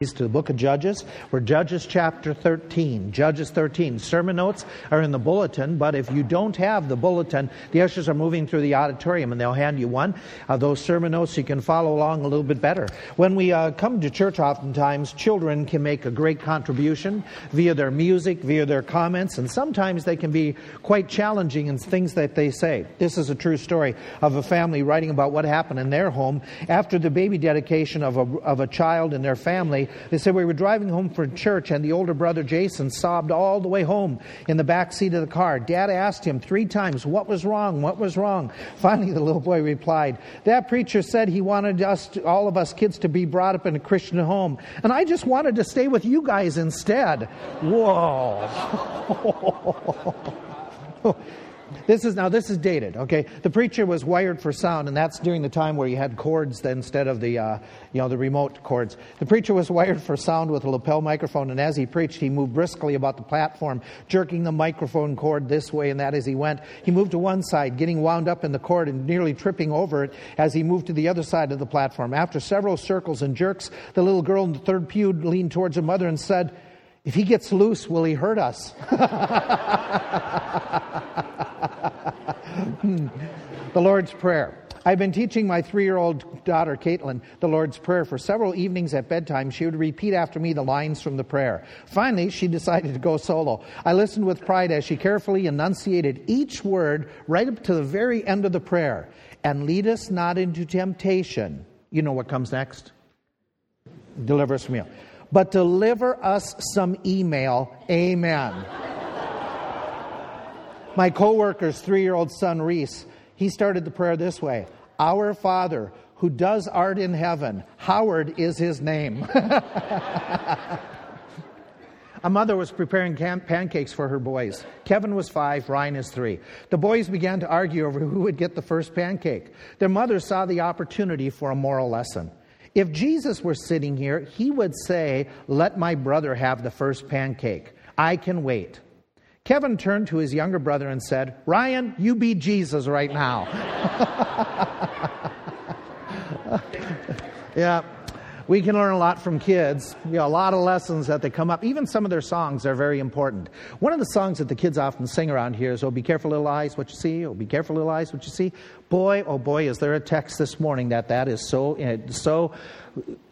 to the book of Judges. We're Judges chapter 13. Judges 13. Sermon notes are in the bulletin, but if you don't have the bulletin, the ushers are moving through the auditorium and they'll hand you one of those sermon notes so you can follow along a little bit better. When we uh, come to church, oftentimes children can make a great contribution via their music, via their comments, and sometimes they can be quite challenging in things that they say. This is a true story of a family writing about what happened in their home after the baby dedication of a, of a child in their family they said we were driving home from church, and the older brother Jason sobbed all the way home in the back seat of the car. Dad asked him three times, What was wrong? What was wrong? Finally, the little boy replied, That preacher said he wanted us, to, all of us kids, to be brought up in a Christian home, and I just wanted to stay with you guys instead. Whoa. This is now this is dated. Okay, the preacher was wired for sound, and that's during the time where you had cords instead of the uh, you know the remote cords. The preacher was wired for sound with a lapel microphone, and as he preached, he moved briskly about the platform, jerking the microphone cord this way and that as he went. He moved to one side, getting wound up in the cord and nearly tripping over it as he moved to the other side of the platform. After several circles and jerks, the little girl in the third pew leaned towards her mother and said. If he gets loose, will he hurt us? Hmm. the Lord's Prayer. I've been teaching my three year old daughter, Caitlin, the Lord's Prayer for several evenings at bedtime. She would repeat after me the lines from the prayer. Finally, she decided to go solo. I listened with pride as she carefully enunciated each word right up to the very end of the prayer. And lead us not into temptation. You know what comes next? Deliver us from evil. But deliver us some email. Amen. My coworker's three year old son, Reese, he started the prayer this way Our Father, who does art in heaven, Howard is his name. A mother was preparing pancakes for her boys. Kevin was five, Ryan is three. The boys began to argue over who would get the first pancake. Their mother saw the opportunity for a moral lesson. If Jesus were sitting here, he would say, Let my brother have the first pancake. I can wait. Kevin turned to his younger brother and said, Ryan, you be Jesus right now. yeah, we can learn a lot from kids. You know, a lot of lessons that they come up. Even some of their songs are very important. One of the songs that the kids often sing around here is, Oh, be careful, little eyes, what you see. Oh, be careful, little eyes, what you see. Boy, oh boy, is there a text this morning that that is so, eh, so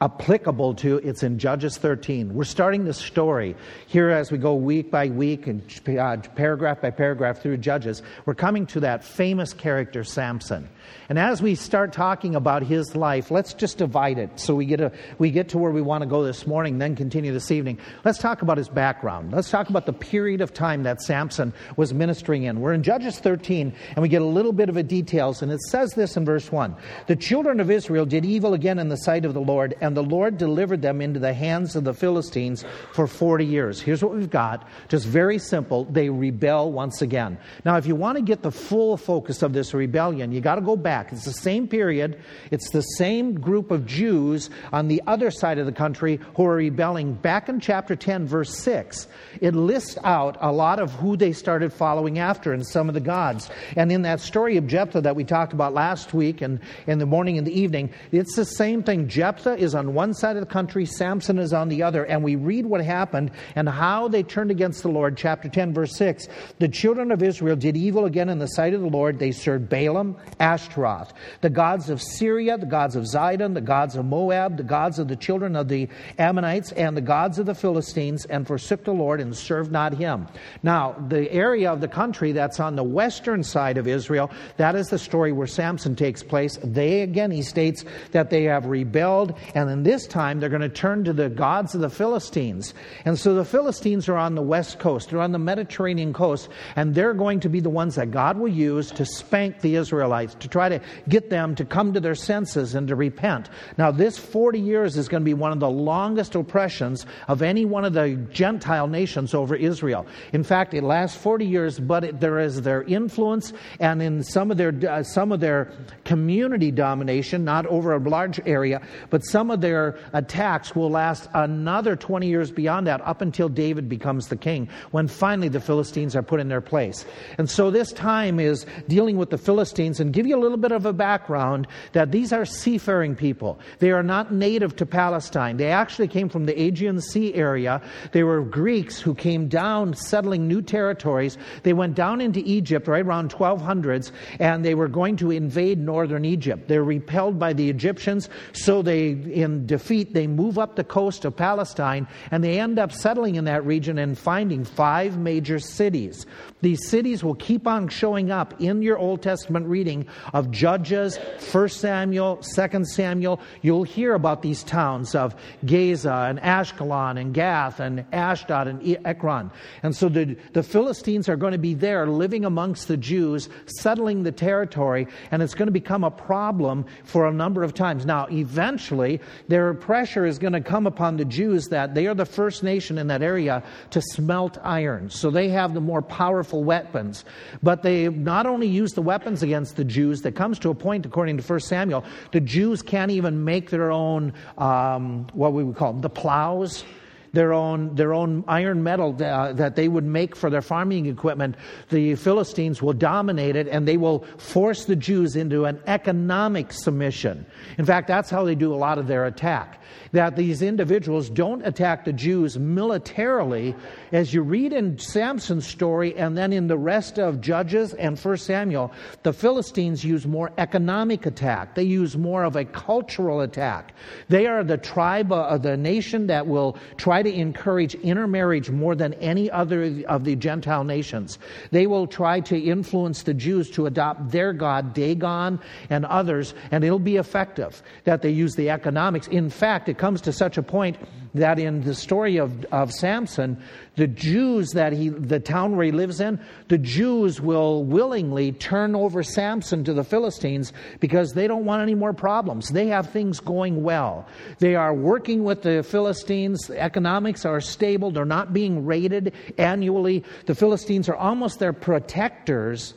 applicable to. It's in Judges 13. We're starting the story here as we go week by week and uh, paragraph by paragraph through Judges. We're coming to that famous character, Samson. And as we start talking about his life, let's just divide it so we get, a, we get to where we want to go this morning, then continue this evening. Let's talk about his background. Let's talk about the period of time that Samson was ministering in. We're in Judges 13, and we get a little bit of the details, and it says this in verse 1 The children of Israel did evil again in the sight of the Lord, and the Lord delivered them into the hands of the Philistines for 40 years. Here's what we've got just very simple. They rebel once again. Now, if you want to get the full focus of this rebellion, you got to go back. It's the same period, it's the same group of Jews on the other side of the country who are rebelling. Back in chapter 10, verse 6, it lists out a lot of who they started following after and some of the gods. And in that story of Jephthah that we talked about last week and in the morning and the evening, it's the same thing. Jephthah is on one side of the country, Samson is on the other. And we read what happened and how they turned against the Lord. Chapter 10, verse 6. The children of Israel did evil again in the sight of the Lord. They served Baalim, Ashtaroth, the gods of Syria, the gods of Zidon, the gods of Moab, the gods of the children of the Ammonites, and the gods of the Philistines, and forsook the Lord and served not him. Now, the area of the country that's on the western side of Israel, that is the story where Samson takes place. They, again, he states that they have rebelled and then this time they're going to turn to the gods of the Philistines. And so the Philistines are on the west coast, they're on the Mediterranean coast, and they're going to be the ones that God will use to spank the Israelites, to try to get them to come to their senses and to repent. Now, this 40 years is going to be one of the longest oppressions of any one of the Gentile nations over Israel. In fact, it lasts 40 years, but it, there is their influence and in some of their, uh, some of their community domination, not over a large area, but some of their attacks will last another 20 years beyond that, up until David becomes the king, when finally the Philistines are put in their place. And so this time is dealing with the Philistines and give you a little bit of a background that these are seafaring people. They are not native to Palestine. They actually came from the Aegean Sea area. They were Greeks who came down settling new territories. They went down into Egypt right around 1200s and they were going to invade northern Egypt. They're repelled by the Egyptians, so they, in defeat, they move up the coast of Palestine and they end up settling in that region and finding five major cities. These cities will keep on showing up in your Old Testament reading of Judges, 1 Samuel, 2 Samuel. You'll hear about these towns of Gaza and Ashkelon and Gath and Ashdod and Ekron. And so the, the Philistines are going to be there living amongst the Jews, settling the territory, and it's going to become a problem for a number of times. Now, eventually, their pressure is going to come upon the Jews that they are the first nation in that area to smelt iron. So they have the more powerful weapons. But they not only use the weapons against the Jews, that comes to a point, according to 1 Samuel, the Jews can't even make their own, um, what we would call them, the plows their own, their own iron metal uh, that they would make for their farming equipment, the Philistines will dominate it and they will force the Jews into an economic submission. In fact, that's how they do a lot of their attack. That these individuals don't attack the Jews militarily. As you read in Samson's story and then in the rest of Judges and 1 Samuel, the Philistines use more economic attack. They use more of a cultural attack. They are the tribe of the nation that will try to encourage intermarriage more than any other of the Gentile nations. They will try to influence the Jews to adopt their God, Dagon, and others, and it'll be effective that they use the economics. In fact, it comes to such a point that in the story of, of Samson, the Jews that he, the town where he lives in, the Jews will willingly turn over Samson to the Philistines because they don't want any more problems. They have things going well. They are working with the Philistines. Economics are stable. They're not being raided annually. The Philistines are almost their protectors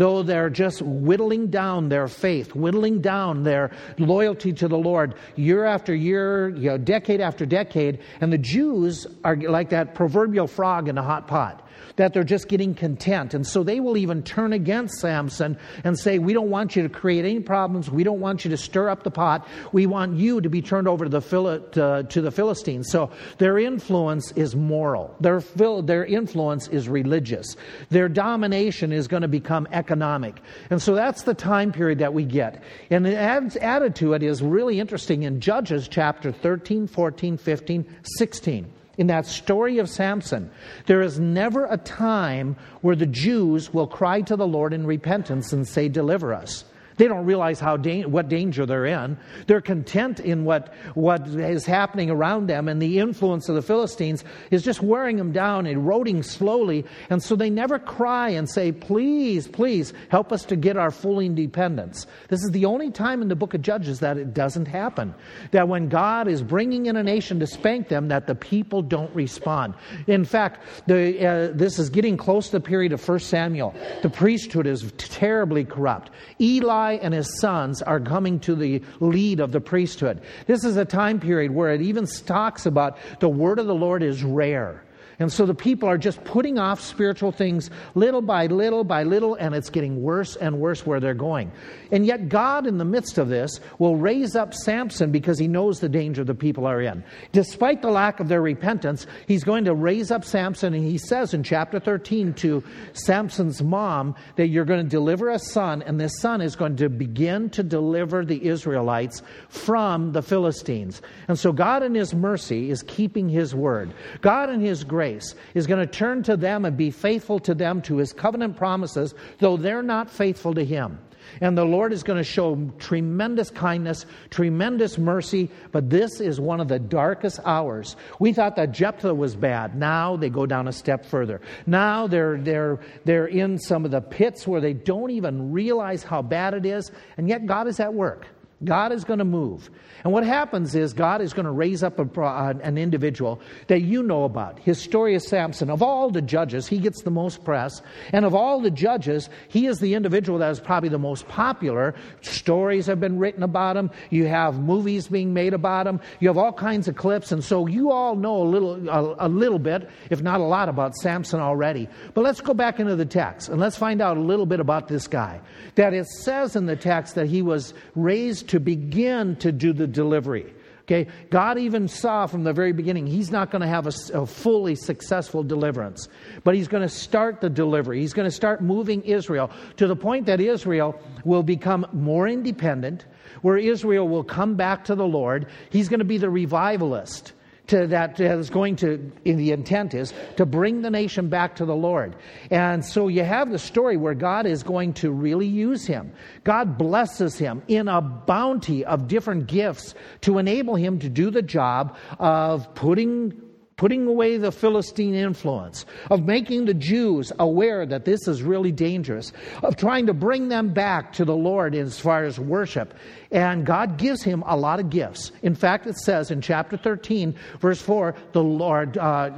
though they're just whittling down their faith, whittling down their loyalty to the Lord year after year, you know, decade after decade. And the Jews are like that proverbial frog in a hot pot that they're just getting content. And so they will even turn against Samson and say, We don't want you to create any problems. We don't want you to stir up the pot. We want you to be turned over to the, Phil- to, to the Philistines. So their influence is moral, their, their influence is religious, their domination is going to become economic. And so that's the time period that we get. And the added to it is really interesting in Judges chapter 13, 14, 15, 16 in that story of Samson, there is never a time where the Jews will cry to the Lord in repentance and say, Deliver us. They don't realize how da- what danger they're in. They're content in what, what is happening around them, and the influence of the Philistines is just wearing them down, eroding slowly. And so they never cry and say, Please, please, help us to get our full independence. This is the only time in the book of Judges that it doesn't happen. That when God is bringing in a nation to spank them, that the people don't respond. In fact, the, uh, this is getting close to the period of 1 Samuel. The priesthood is terribly corrupt. Eli and his sons are coming to the lead of the priesthood. This is a time period where it even talks about the word of the Lord is rare. And so the people are just putting off spiritual things little by little by little, and it's getting worse and worse where they're going. And yet, God, in the midst of this, will raise up Samson because he knows the danger the people are in. Despite the lack of their repentance, he's going to raise up Samson, and he says in chapter 13 to Samson's mom that you're going to deliver a son, and this son is going to begin to deliver the Israelites from the Philistines. And so, God, in his mercy, is keeping his word. God, in his grace, grace is going to turn to them and be faithful to them to his covenant promises, though they're not faithful to him. And the Lord is going to show tremendous kindness, tremendous mercy, but this is one of the darkest hours. We thought that Jephthah was bad. Now they go down a step further. Now they're, they're, they're in some of the pits where they don't even realize how bad it is, and yet God is at work. God is going to move. And what happens is God is going to raise up a, uh, an individual that you know about. His story is Samson. Of all the judges, he gets the most press. And of all the judges, he is the individual that is probably the most popular. Stories have been written about him. You have movies being made about him. You have all kinds of clips. And so you all know a little, a, a little bit, if not a lot, about Samson already. But let's go back into the text and let's find out a little bit about this guy. That it says in the text that he was raised to begin to do the delivery. Okay, God even saw from the very beginning he's not going to have a, a, fully successful deliverance, but he's going to start the delivery. He's going to start moving Israel to the point that Israel will become more independent, where Israel will come back to the Lord. He's going to be the revivalist to that is going to, the intent is to bring the nation back to the Lord. And so you have the story where God is going to really use him. God blesses him in a bounty of different gifts to enable him to do the job of putting putting away the Philistine influence, of making the Jews aware that this is really dangerous, of trying to bring them back to the Lord as far as worship. And God gives him a lot of gifts. In fact, it says in chapter 13, verse 4, the Lord, uh,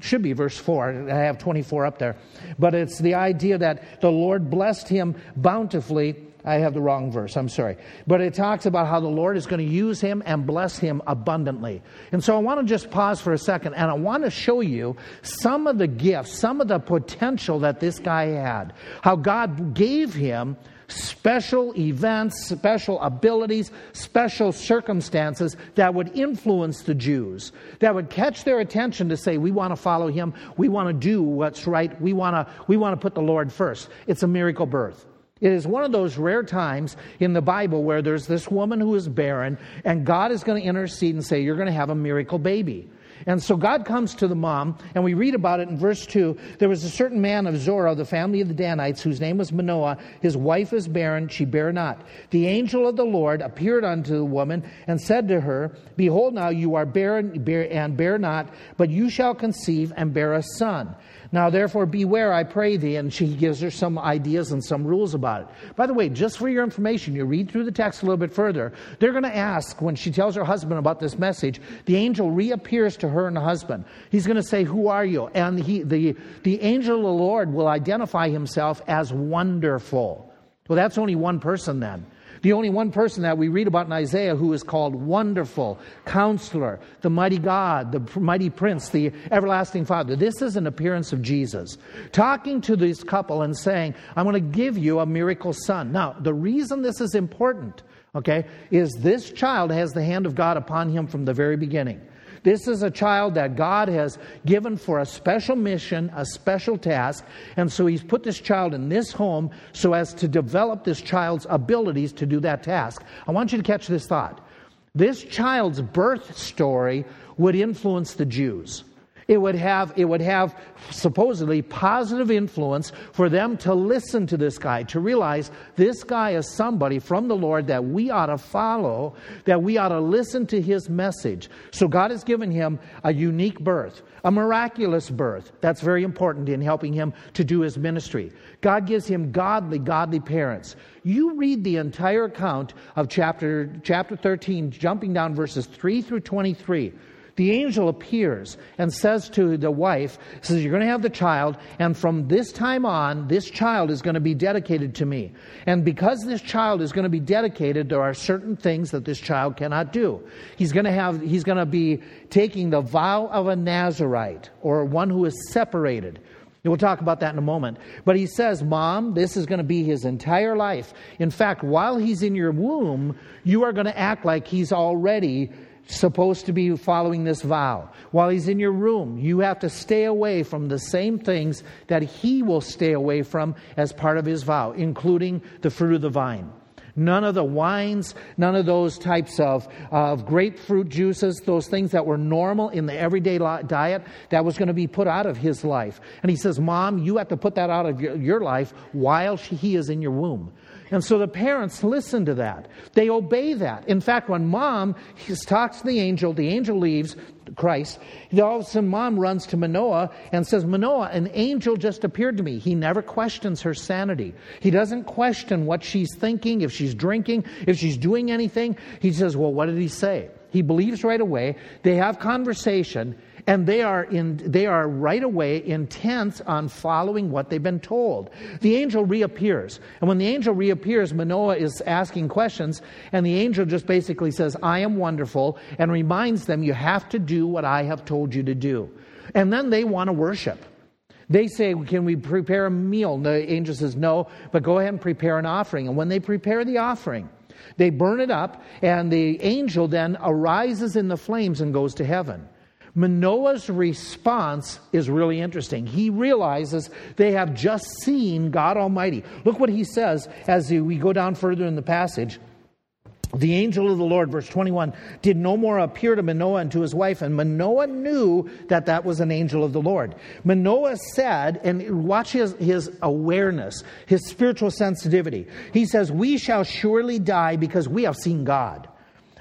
should be verse 4, I have 24 up there, but it's the idea that the Lord blessed him bountifully I have the wrong verse, I'm sorry. But it talks about how the Lord is going to use him and bless him abundantly. And so I want to just pause for a second and I want to show you some of the gifts, some of the potential that this guy had. How God gave him special events, special abilities, special circumstances that would influence the Jews, that would catch their attention to say, we want to follow him, we want to do what's right, we want to, we want to put the Lord first. It's a miracle birth. It is one of those rare times in the Bible where there's this woman who is barren, and God is going to intercede and say, You're going to have a miracle baby. And so God comes to the mom, and we read about it in verse 2. There was a certain man of Zorah, the family of the Danites, whose name was Manoah. His wife is barren, she bare not. The angel of the Lord appeared unto the woman and said to her, Behold, now you are barren and bear not, but you shall conceive and bear a son now, therefore, beware, I pray thee. And she gives her some ideas and some rules about it. By the way, just for your information, you read through the text a little bit further. They're going to ask, when she tells her husband about this message, the angel reappears to her and the husband. He's going to say, Who are you? And he, the, the angel of the Lord will identify himself as wonderful. Well, that's only one person then. The only one person that we read about in Isaiah who is called Wonderful, Counselor, the Mighty God, the Mighty Prince, the Everlasting Father. This is an appearance of Jesus. Talking to this couple and saying, I'm going to give you a miracle son. Now, the reason this is important, okay, is this child has the hand of God upon him from the very beginning. This is a child that God has given for a special mission, a special task. And so He's put this child in this home so as to develop this child's abilities to do that task. I want you to catch this thought. This child's birth story would influence the Jews. It would have, it would have supposedly positive influence for them to listen to this guy, to realize this guy is somebody from the Lord that we ought to follow, that we ought to listen to his message. So God has given him a unique birth, a miraculous birth. That's very important in helping him to do his ministry. God gives him godly, godly parents. You read the entire account of chapter, chapter 13, jumping down verses 3 through 23 the angel appears and says to the wife, says, You're going to have the child, and from this time on, this child is going to be dedicated to me. And because this child is going to be dedicated, there are certain things that this child cannot do. He's going to have, he's going to be taking the vow of a Nazarite, or one who is separated. We'll talk about that in a moment. But he says, Mom, this is going to be his entire life. In fact, while he's in your womb, you are going to act like he's already supposed to be following this vow. While he's in your room, you have to stay away from the same things that he will stay away from as part of his vow, including the fruit of the vine. None of the wines, none of those types of, of grapefruit juices, those things that were normal in the everyday diet, that was going to be put out of his life. And he says, Mom, you have to put that out of your, your life while she, he is in your womb. And so the parents listen to that. They obey that. In fact, when mom talks to the angel, the angel leaves, Christ, all of a sudden mom runs to Manoah and says, Manoah, an angel just appeared to me. He never questions her sanity. He doesn't question what she's thinking, if she's drinking, if she's doing anything. He says, Well, what did he say? He believes right away. They have conversation and they are in they are right away intense on following what they've been told the angel reappears and when the angel reappears manoah is asking questions and the angel just basically says i am wonderful and reminds them you have to do what i have told you to do and then they want to worship they say, Can we prepare a meal? The angel says, No, but go ahead and prepare an offering. And when they prepare the offering, they burn it up, and the angel then arises in the flames and goes to heaven. Manoah's response is really interesting. He realizes they have just seen God Almighty. Look what he says as we go down further in the passage. The angel of the Lord, verse 21, did no more appear to Manoah and to his wife, and Manoah knew that that was an angel of the Lord. Manoah said, and watch his, his awareness, his spiritual sensitivity. He says, We shall surely die because we have seen God.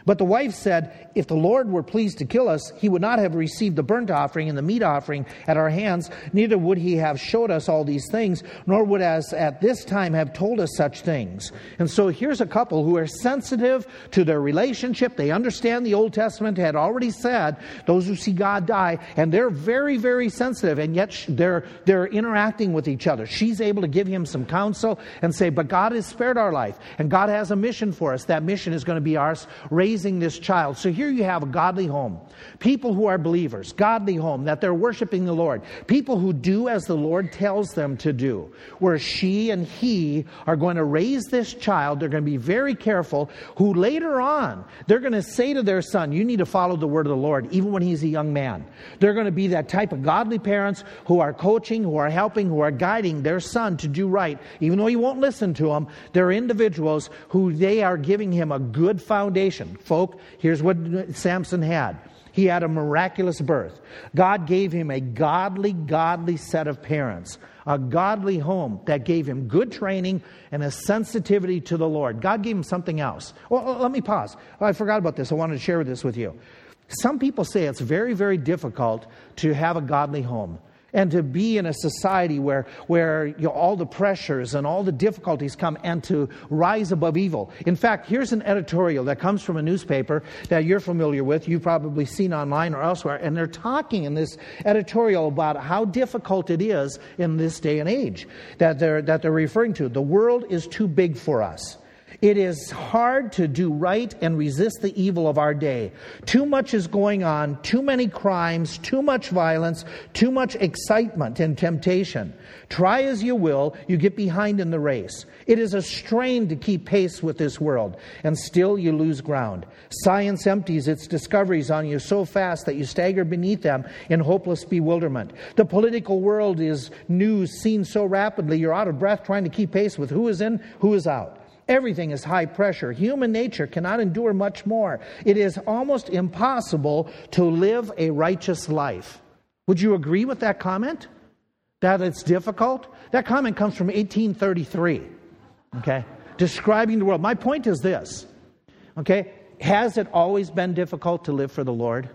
But the wife said, If the Lord were pleased to kill us, he would not have received the burnt offering and the meat offering at our hands, neither would he have showed us all these things, nor would us at this time have told us such things. And so here's a couple who are sensitive to their relationship. They understand the Old Testament had already said, those who see God die, and they're very, very sensitive, and yet they're, they're interacting with each other. She's able to give him some counsel and say, But God has spared our life, and God has a mission for us. That mission is going to be ours, raising raising this child. So here you have a godly home. People who are believers, godly home, that they're worshiping the Lord. People who do as the Lord tells them to do. Where she and he are going to raise this child. They're going to be very careful. Who later on, they're going to say to their son, You need to follow the word of the Lord, even when he's a young man. They're going to be that type of godly parents who are coaching, who are helping, who are guiding their son to do right. Even though he won't listen to them, they're individuals who they are giving him a good foundation folk, here's what Samson had. He had a miraculous birth. God gave him a godly, godly set of parents, a godly home that gave him good training and a sensitivity to the Lord. God gave him something else. Well, let me pause. I forgot about this. I wanted to share this with you. Some people say it's very, very difficult to have a godly home and to be in a society where, where you know, all the pressures and all the difficulties come and to rise above evil. In fact, here's an editorial that comes from a newspaper that you're familiar with, you've probably seen online or elsewhere, and they're talking in this editorial about how difficult it is in this day and age that they're, that they're referring to. The world is too big for us. It is hard to do right and resist the evil of our day. Too much is going on, too many crimes, too much violence, too much excitement and temptation. Try as you will, you get behind in the race. It is a strain to keep pace with this world, and still you lose ground. Science empties its discoveries on you so fast that you stagger beneath them in hopeless bewilderment. The political world is news seen so rapidly you're out of breath trying to keep pace with who is in, who is out. Everything is high pressure. Human nature cannot endure much more. It is almost impossible to live a righteous life. Would you agree with that comment? That it's difficult? That comment comes from 1833, okay? Describing the world. My point is this, okay? Has it always been difficult to live for the Lord?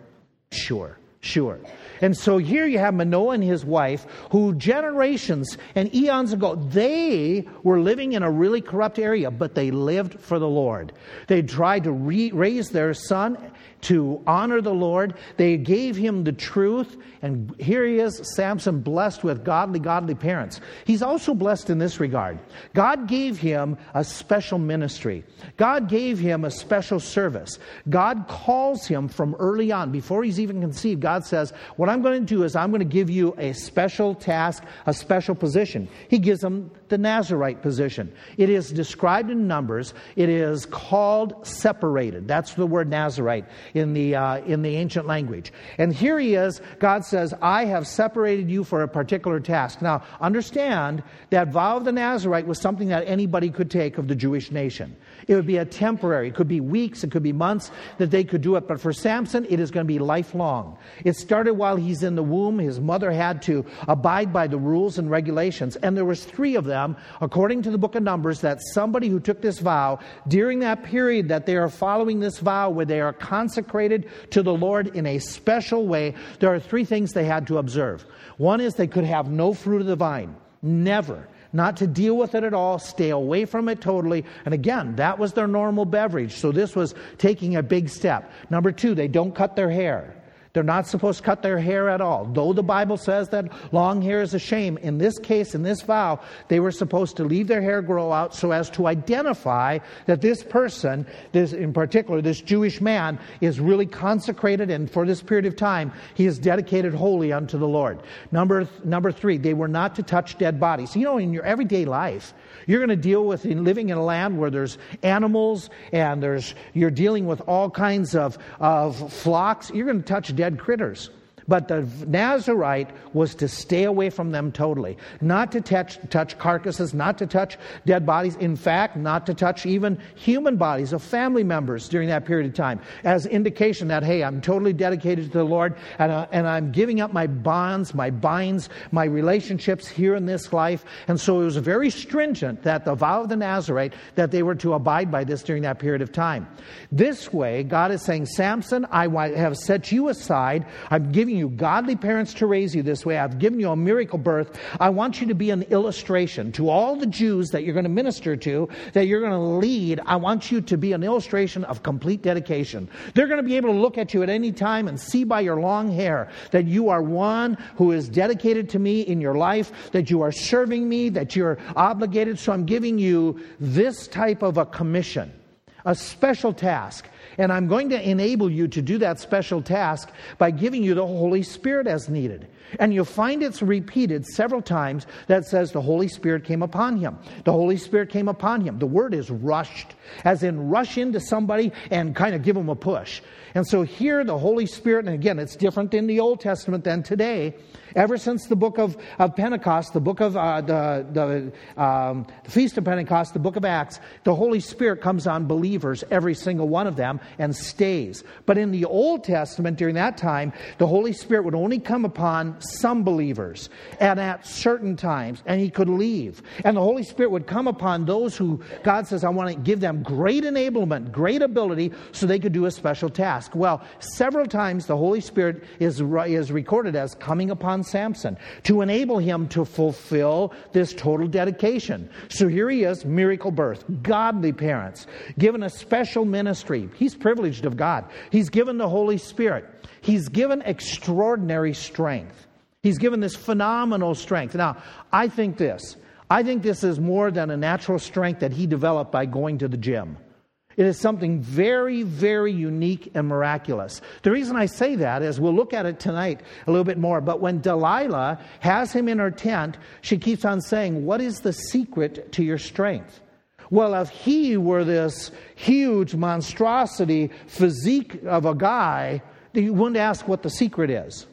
Sure, sure. And so here you have Manoah and his wife, who generations and eons ago, they were living in a really corrupt area, but they lived for the Lord. They tried to re- raise their son to honor the Lord. They gave him the truth. And here he is, Samson, blessed with godly, godly parents. He's also blessed in this regard. God gave him a special ministry, God gave him a special service. God calls him from early on, before he's even conceived. God says, What I'm going to do is I'm going to give you a special task, a special position. He gives him the Nazarite position. It is described in Numbers, it is called separated. That's the word Nazarite. in the, uh, in the ancient language. And here he is. God says, I have separated you for a particular task. Now, understand that vow of the Nazarite was something that anybody could take of the Jewish nation. It would be a temporary, it could be weeks, it could be months that they could do it. But for Samson, it is going to be lifelong. It started while he's in the womb. His mother had to abide by the rules and regulations. And there was three of them, according to the book of Numbers, that somebody who took this vow during that period that they are following this vow where they are consecrated to the Lord in a special way, there are three things they had to observe. One is they could have no fruit of the vine. Never not to deal with it at all, stay away from it totally. And again, that was their normal beverage. So this was taking a big step. Number two, they don't cut their hair. They're not supposed to cut their hair at all. Though the Bible says that long hair is a shame, in this case, in this vow, they were supposed to leave their hair grow out so as to identify that this person, this in particular, this Jewish man, is really consecrated and for this period of time, he is dedicated wholly unto the Lord. Number, number three, they were not to touch dead bodies. You know, in your everyday life, you're going to deal with in living in a land where there's animals and there's you're dealing with all kinds of, of flocks. You're going to touch dead critters. But the Nazarite was to stay away from them totally, not to touch, touch carcasses, not to touch dead bodies, in fact, not to touch even human bodies of family members during that period of time, as indication that, hey, I'm totally dedicated to the Lord and, uh, and I'm giving up my bonds, my binds, my relationships here in this life. And so it was very stringent that the vow of the Nazarite, that they were to abide by this during that period of time. This way, God is saying, Samson, I have set you aside. I'm giving giving you godly parents to raise you this way. I've given you a miracle birth. I want you to be an illustration to all the Jews that you're going to minister to, that you're going to lead. I want you to be an illustration of complete dedication. They're going to be able to look at you at any time and see by your long hair that you are one who is dedicated to me in your life, that you are serving me, that you're obligated. So I'm giving you this type of a commission, a special task. And I'm going to enable you to do that special task by giving you the Holy Spirit as needed. And you'll find it's repeated several times that says the Holy Spirit came upon him. The Holy Spirit came upon him. The word is rushed, as in rush into somebody and kind of give them a push. And so here the Holy Spirit, and again, it's different in the Old Testament than today. Ever since the book of, of Pentecost, the book of uh, the, the, um, the Feast of Pentecost, the book of Acts, the Holy Spirit comes on believers, every single one of them, and stays. But in the Old Testament, during that time, the Holy Spirit would only come upon some believers and at certain times, and he could leave. And the Holy Spirit would come upon those who God says, I want to give them great enablement, great ability, so they could do a special task. Well, several times the Holy Spirit is, is recorded as coming upon Samson to enable him to fulfill this total dedication. So here he is, miracle birth, godly parents, given a special ministry. He's privileged of God. He's given the Holy Spirit. He's given extraordinary strength. He's given this phenomenal strength. Now, I think this. I think this is more than a natural strength that he developed by going to the gym. It is something very, very unique and miraculous. The reason I say that is we'll look at it tonight a little bit more. But when Delilah has him in her tent, she keeps on saying, What is the secret to your strength? Well, if he were this huge monstrosity physique of a guy, you wouldn't ask what the secret is.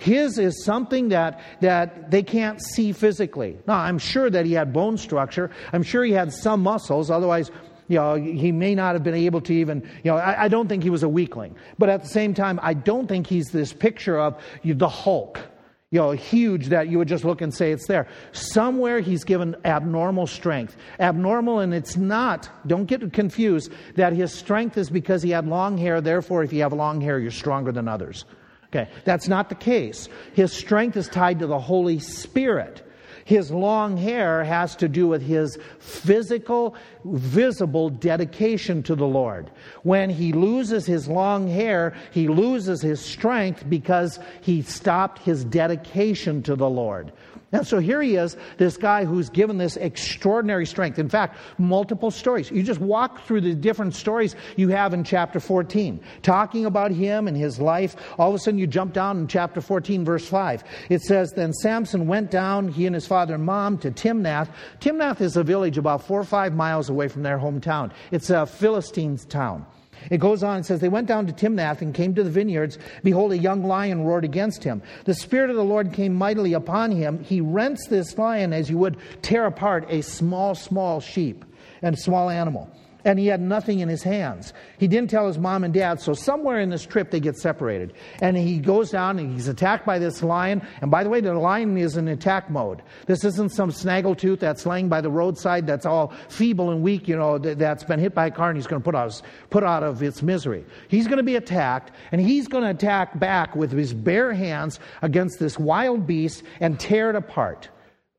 His is something that, that they can't see physically. Now, I'm sure that he had bone structure. I'm sure he had some muscles. Otherwise, you know, he may not have been able to even, you know, I, I, don't think he was a weakling. But at the same time, I don't think he's this picture of the Hulk, you know, huge that you would just look and say it's there. Somewhere he's given abnormal strength. Abnormal, and it's not, don't get confused, that his strength is because he had long hair, therefore, if you have long hair, you're stronger than others. Okay, that's not the case. His strength is tied to the Holy Spirit. His long hair has to do with his physical, visible dedication to the Lord. When he loses his long hair, he loses his strength because he stopped his dedication to the Lord. And so here he is, this guy who's given this extraordinary strength. In fact, multiple stories. You just walk through the different stories you have in chapter 14, talking about him and his life. All of a sudden, you jump down in chapter 14, verse 5. It says, Then Samson went down, he and his father and mom, to Timnath. Timnath is a village about four or five miles away from their hometown. It's a Philistine town. It goes on and says, They went down to Timnath and came to the vineyards. Behold, a young lion roared against him. The Spirit of the Lord came mightily upon him. He rents this lion as you would tear apart a small, small sheep and small animal and he had nothing in his hands. He didn't tell his mom and dad, so somewhere in this trip they get separated. And he goes down and he's attacked by this lion. And by the way, the lion is in attack mode. This isn't some snaggletooth that's laying by the roadside that's all feeble and weak, you know, that's been hit by a car and he's going to put out, put out of its misery. He's going to be attacked, and he's going to attack back with his bare hands against this wild beast and tear it apart.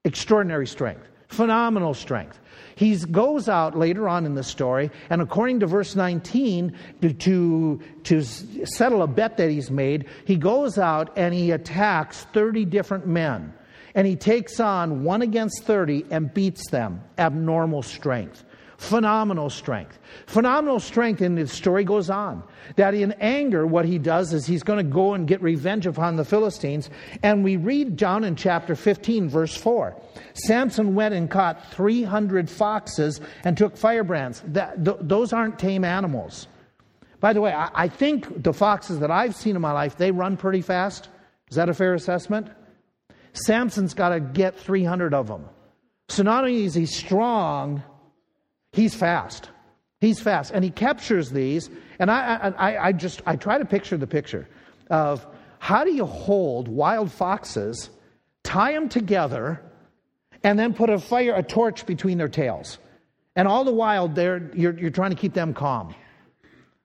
Extraordinary strength, phenomenal strength. He goes out later on in the story, and according to verse 19, to, to, to settle a bet that he's made, he goes out and he attacks 30 different men. And he takes on one against 30 and beats them. Abnormal strength. Phenomenal strength. Phenomenal strength, and the story goes on. That in anger, what he does is he's going to go and get revenge upon the Philistines. And we read down in chapter 15, verse 4. Samson went and caught 300 foxes and took firebrands. That, th- those aren't tame animals. By the way, I, I think the foxes that I've seen in my life, they run pretty fast. Is that a fair assessment? Samson's got to get 300 of them. So not only is he strong, He's fast. He's fast. And he captures these. And I, I, I just, I try to picture the picture of how do you hold wild foxes, tie them together, and then put a fire, a torch between their tails. And all the while, they're, you're, you're trying to keep them calm.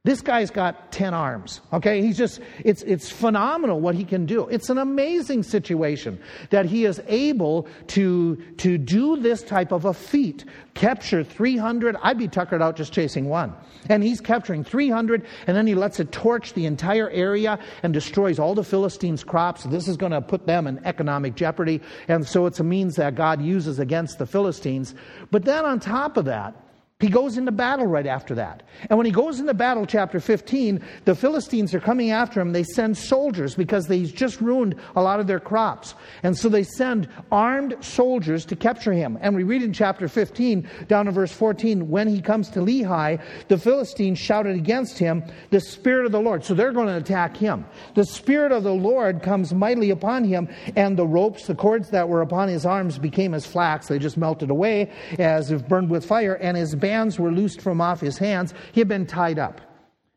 This guy's got 10 arms. Okay? He's just, it's, it's phenomenal what he can do. It's an amazing situation that he is able to, to do this type of a feat. Capture 300. I'd be tuckered out just chasing one. And he's capturing 300, and then he lets it torch the entire area and destroys all the Philistines' crops. This is going to put them in economic jeopardy. And so it's a means that God uses against the Philistines. But then on top of that, he goes into battle right after that. And when he goes into battle, chapter 15, the Philistines are coming after him. They send soldiers because he's just ruined a lot of their crops. And so they send armed soldiers to capture him. And we read in chapter 15, down in verse 14, when he comes to Lehi, the Philistines shouted against him, the Spirit of the Lord. So they're going to attack him. The Spirit of the Lord comes mightily upon him, and the ropes, the cords that were upon his arms became as flax. They just melted away as if burned with fire. And his bands were loosed from off his hands. He had been tied up,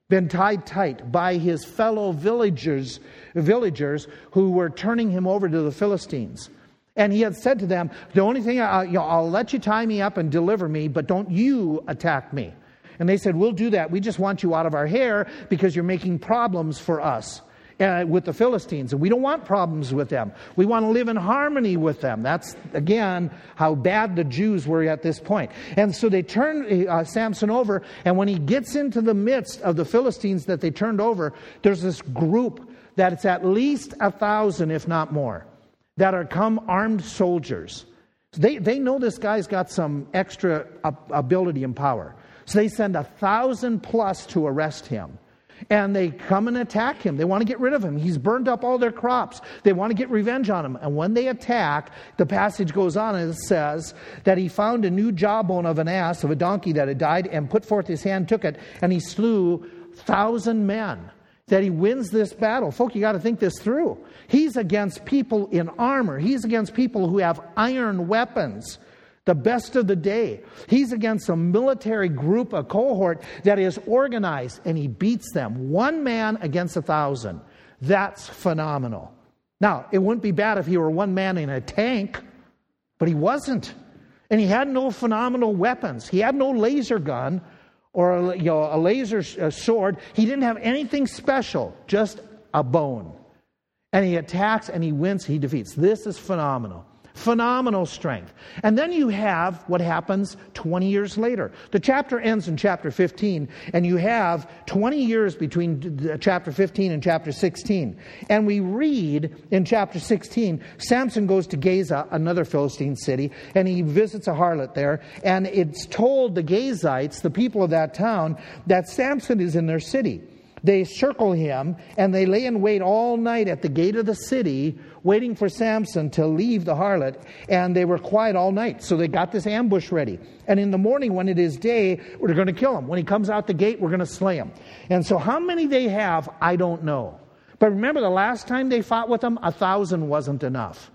been tied tight by his fellow villagers, villagers who were turning him over to the Philistines. And he had said to them, The only thing, I, you know, I'll let you tie me up and deliver me, but don't you attack me. And they said, We'll do that. We just want you out of our hair because you're making problems for us uh, with the Philistines. And we don't want problems with them. We want to live in harmony with them. That's, again, how bad the Jews were at this point. And so they turn uh, Samson over, and when he gets into the midst of the Philistines that they turned over, there's this group that it's at least a thousand, if not more, that are come armed soldiers. They, they know this guy's got some extra ability and power. So they send a thousand plus to arrest him and they come and attack him. They want to get rid of him. He's burned up all their crops. They want to get revenge on him. And when they attack, the passage goes on and it says that he found a new jawbone of an ass, of a donkey that had died, and put forth his hand, took it, and he slew thousand men. That he wins this battle. Folk, you got to think this through. He's against people in armor, he's against people who have iron weapons the best of the day. He's against a military group, a cohort that is organized, and he beats them. One man against a thousand. That's phenomenal. Now, it wouldn't be bad if he were one man in a tank, but he wasn't. And he had no phenomenal weapons. He had no laser gun or a, you know, a laser a sword. He didn't have anything special, just a bone. And he attacks and he wins, he defeats. This is phenomenal. Phenomenal strength. And then you have what happens 20 years later. The chapter ends in chapter 15, and you have 20 years between chapter 15 and chapter 16. And we read in chapter 16 Samson goes to Gaza, another Philistine city, and he visits a harlot there. And it's told the Gazites, the people of that town, that Samson is in their city. They circle him and they lay in wait all night at the gate of the city, waiting for Samson to leave the harlot. And they were quiet all night. So they got this ambush ready. And in the morning, when it is day, we're going to kill him. When he comes out the gate, we're going to slay him. And so, how many they have, I don't know. But remember, the last time they fought with him, a thousand wasn't enough.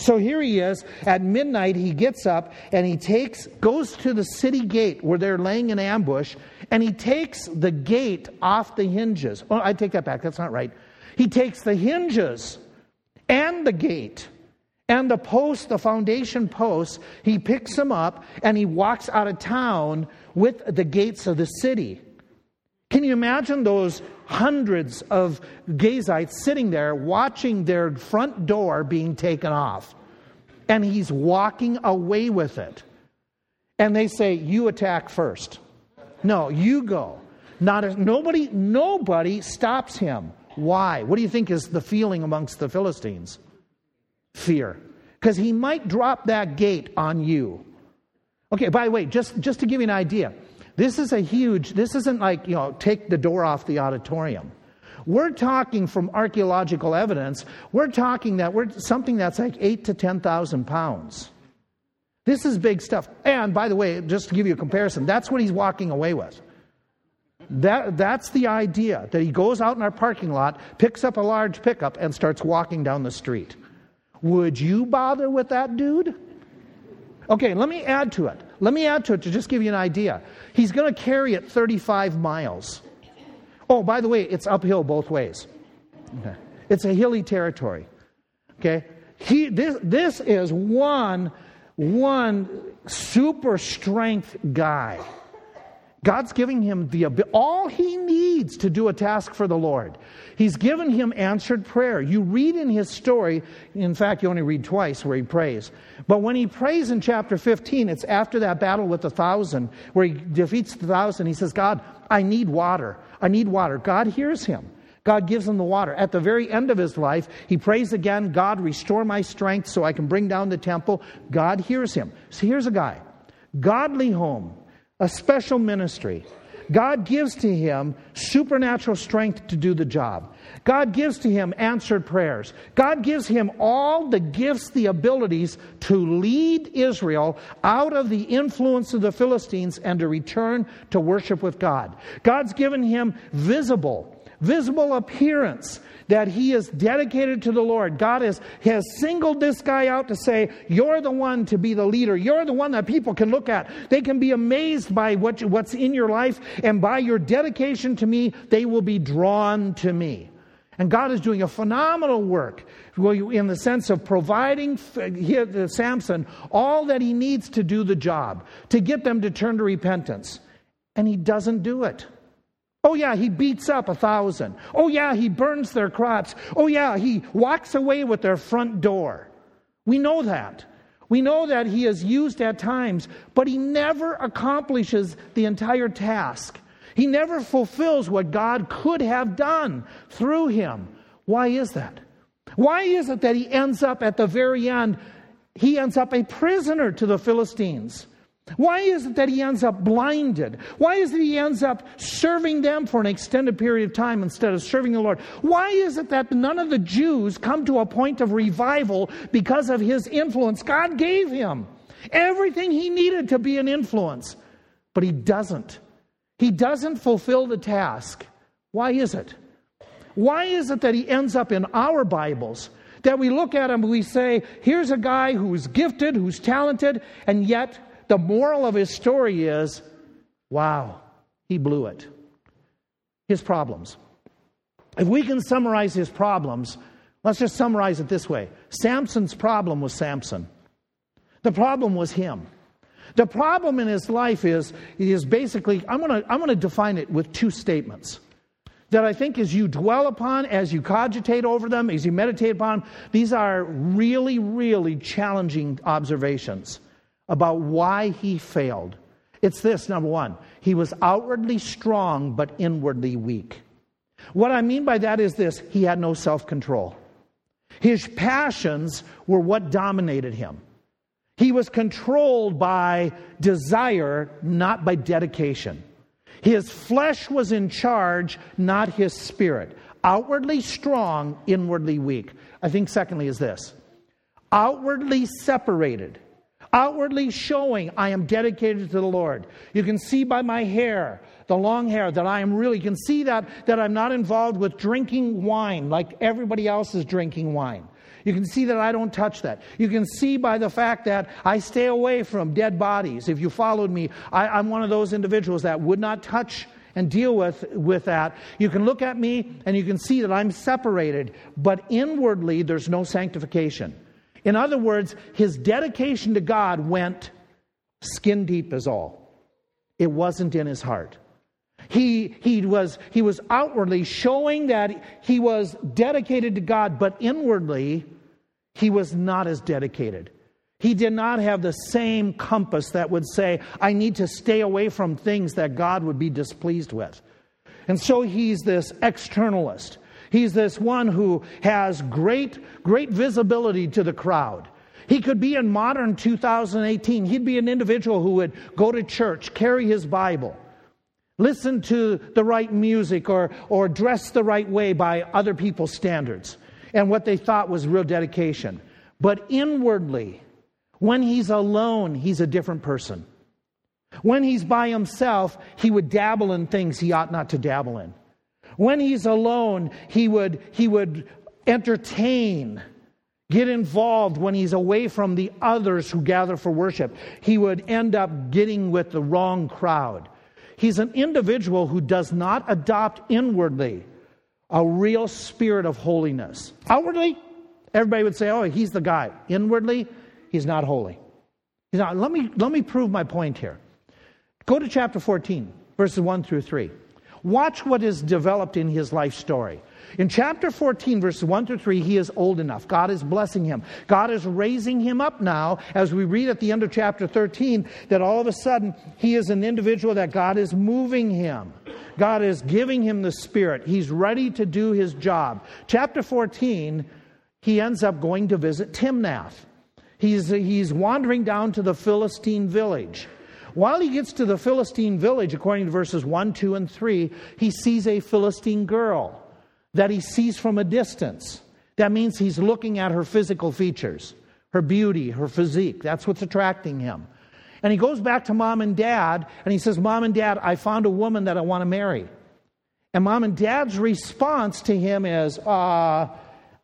So here he is at midnight. He gets up and he takes, goes to the city gate where they're laying in ambush, and he takes the gate off the hinges. Oh, I take that back. That's not right. He takes the hinges and the gate and the post, the foundation posts. He picks them up and he walks out of town with the gates of the city. Can you imagine those hundreds of Gazites sitting there watching their front door being taken off? And he's walking away with it. And they say, You attack first. No, you go. Not a, nobody, nobody stops him. Why? What do you think is the feeling amongst the Philistines? Fear. Because he might drop that gate on you. Okay, by the way, just, just to give you an idea, this is a huge, this isn't like, you know, take the door off the auditorium. We're talking from archaeological evidence, we're talking that we're something that's like eight to 10,000 pounds. This is big stuff. And by the way, just to give you a comparison, that's what he's walking away with. That, that's the idea that he goes out in our parking lot, picks up a large pickup, and starts walking down the street. Would you bother with that dude? Okay, let me add to it. Let me add to it to just give you an idea. He's going to carry it 35 miles. Oh, by the way, it's uphill both ways. Okay. It's a hilly territory. Okay? He, this, this is one one super strength guy. God's giving him the all he needs to do a task for the Lord. He's given him answered prayer. You read in his story, in fact, you only read twice where he prays. But when he prays in chapter 15, it's after that battle with the thousand, where he defeats the thousand. He says, God, I need water. I need water. God hears him. God gives him the water. At the very end of his life, he prays again, God, restore my strength so I can bring down the temple. God hears him. So here's a guy, godly home, a special ministry. God gives to him supernatural strength to do the job. God gives to him answered prayers. God gives him all the gifts, the abilities to lead Israel out of the influence of the Philistines and to return to worship with God. God's given him visible visible appearance that he is dedicated to the Lord. God has, has singled this guy out to say, You're the one to be the leader. You're the one that people can look at. They can be amazed by what, what's in your life, and by your dedication to me, they will be drawn to me. And God is doing a phenomenal work in the sense of providing Samson all that he needs to do the job, to get them to turn to repentance. And he doesn't do it. Oh, yeah, he beats up a thousand. Oh, yeah, he burns their crops. Oh, yeah, he walks away with their front door. We know that. We know that he is used at times, but he never accomplishes the entire task. He never fulfills what God could have done through him. Why is that? Why is it that he ends up at the very end? He ends up a prisoner to the Philistines. Why is it that he ends up blinded? Why is it he ends up serving them for an extended period of time instead of serving the Lord? Why is it that none of the Jews come to a point of revival because of his influence? God gave him everything he needed to be an influence, but he doesn't. He doesn't fulfill the task. Why is it? Why is it that he ends up in our Bibles? That we look at him, we say, here's a guy who's gifted, who's talented, and yet the moral of his story is wow, he blew it. His problems. If we can summarize his problems, let's just summarize it this way Samson's problem was Samson. The problem was him. The problem in his life is, is basically, I'm going to I'm going to define it with two statements that I think as you dwell upon, as you cogitate over them, as you meditate upon, them, these are really, really challenging observations about why he failed. It's this number one, he was outwardly strong but inwardly weak. What I mean by that is this he had no self control. His passions were what dominated him. He was controlled by desire, not by dedication. His flesh was in charge, not his spirit. Outwardly strong, inwardly weak. I think, secondly, is this outwardly separated, outwardly showing I am dedicated to the Lord. You can see by my hair, the long hair, that I am really, you can see that, that I'm not involved with drinking wine like everybody else is drinking wine. You can see that I don't touch that. You can see by the fact that I stay away from dead bodies. If you followed me, I, am one of those individuals that would not touch and deal with, with that. You can look at me and you can see that I'm separated, but inwardly there's no sanctification. In other words, his dedication to God went skin deep, as all. It wasn't in his heart. He, he, was, he was outwardly showing that he was dedicated to God, but inwardly, he was not as dedicated. He did not have the same compass that would say, I need to stay away from things that God would be displeased with. And so he's this externalist. He's this one who has great, great visibility to the crowd. He could be in modern 2018. He'd be an individual who would go to church, carry his Bible, listen to the right music, or, or dress the right way by other people's standards and what they thought was real dedication. But inwardly, when he's alone, he's a different person. When he's by himself, he would dabble in things he ought not to dabble in. When he's alone, he would, he would entertain, get involved when he's away from the others who gather for worship. He would end up getting with the wrong crowd. He's an individual who does not adopt inwardly a real spirit of holiness. Outwardly, everybody would say, oh, he's the guy. Inwardly, he's not holy. He's not. Let me, let me prove my point here. Go to chapter 14, verses 1 through 3. Watch what is developed in his life story. In chapter 14, verses 1 through 3, he is old enough. God is blessing him. God is raising him up now, as we read at the end of chapter 13, that all of a sudden he is an individual that God is moving him. God is giving him the Spirit. He's ready to do his job. Chapter 14, he ends up going to visit Timnath. He's, he's wandering down to the Philistine village. While he gets to the Philistine village, according to verses 1, 2, and 3, he sees a Philistine girl that he sees from a distance. That means he's looking at her physical features, her beauty, her physique. That's what's attracting him. And he goes back to mom and dad and he says, Mom and dad, I found a woman that I want to marry. And mom and dad's response to him is, uh,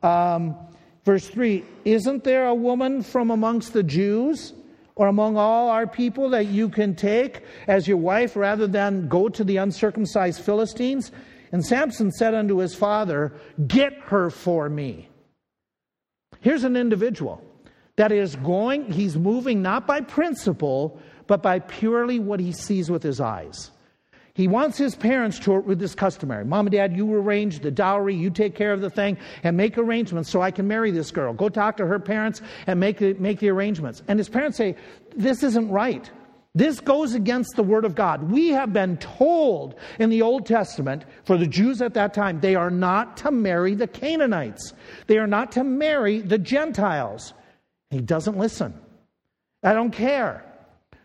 um, verse 3 Isn't there a woman from amongst the Jews or among all our people that you can take as your wife rather than go to the uncircumcised Philistines? And Samson said unto his father, Get her for me. Here's an individual that is going, he's moving not by principle, but by purely what he sees with his eyes. He wants his parents to, with this customary, Mom and Dad, you arrange the dowry, you take care of the thing, and make arrangements so I can marry this girl. Go talk to her parents and make, make the arrangements. And his parents say, This isn't right. This goes against the Word of God. We have been told in the Old Testament, for the Jews at that time, they are not to marry the Canaanites. They are not to marry the Gentiles. He doesn't listen. I don't care.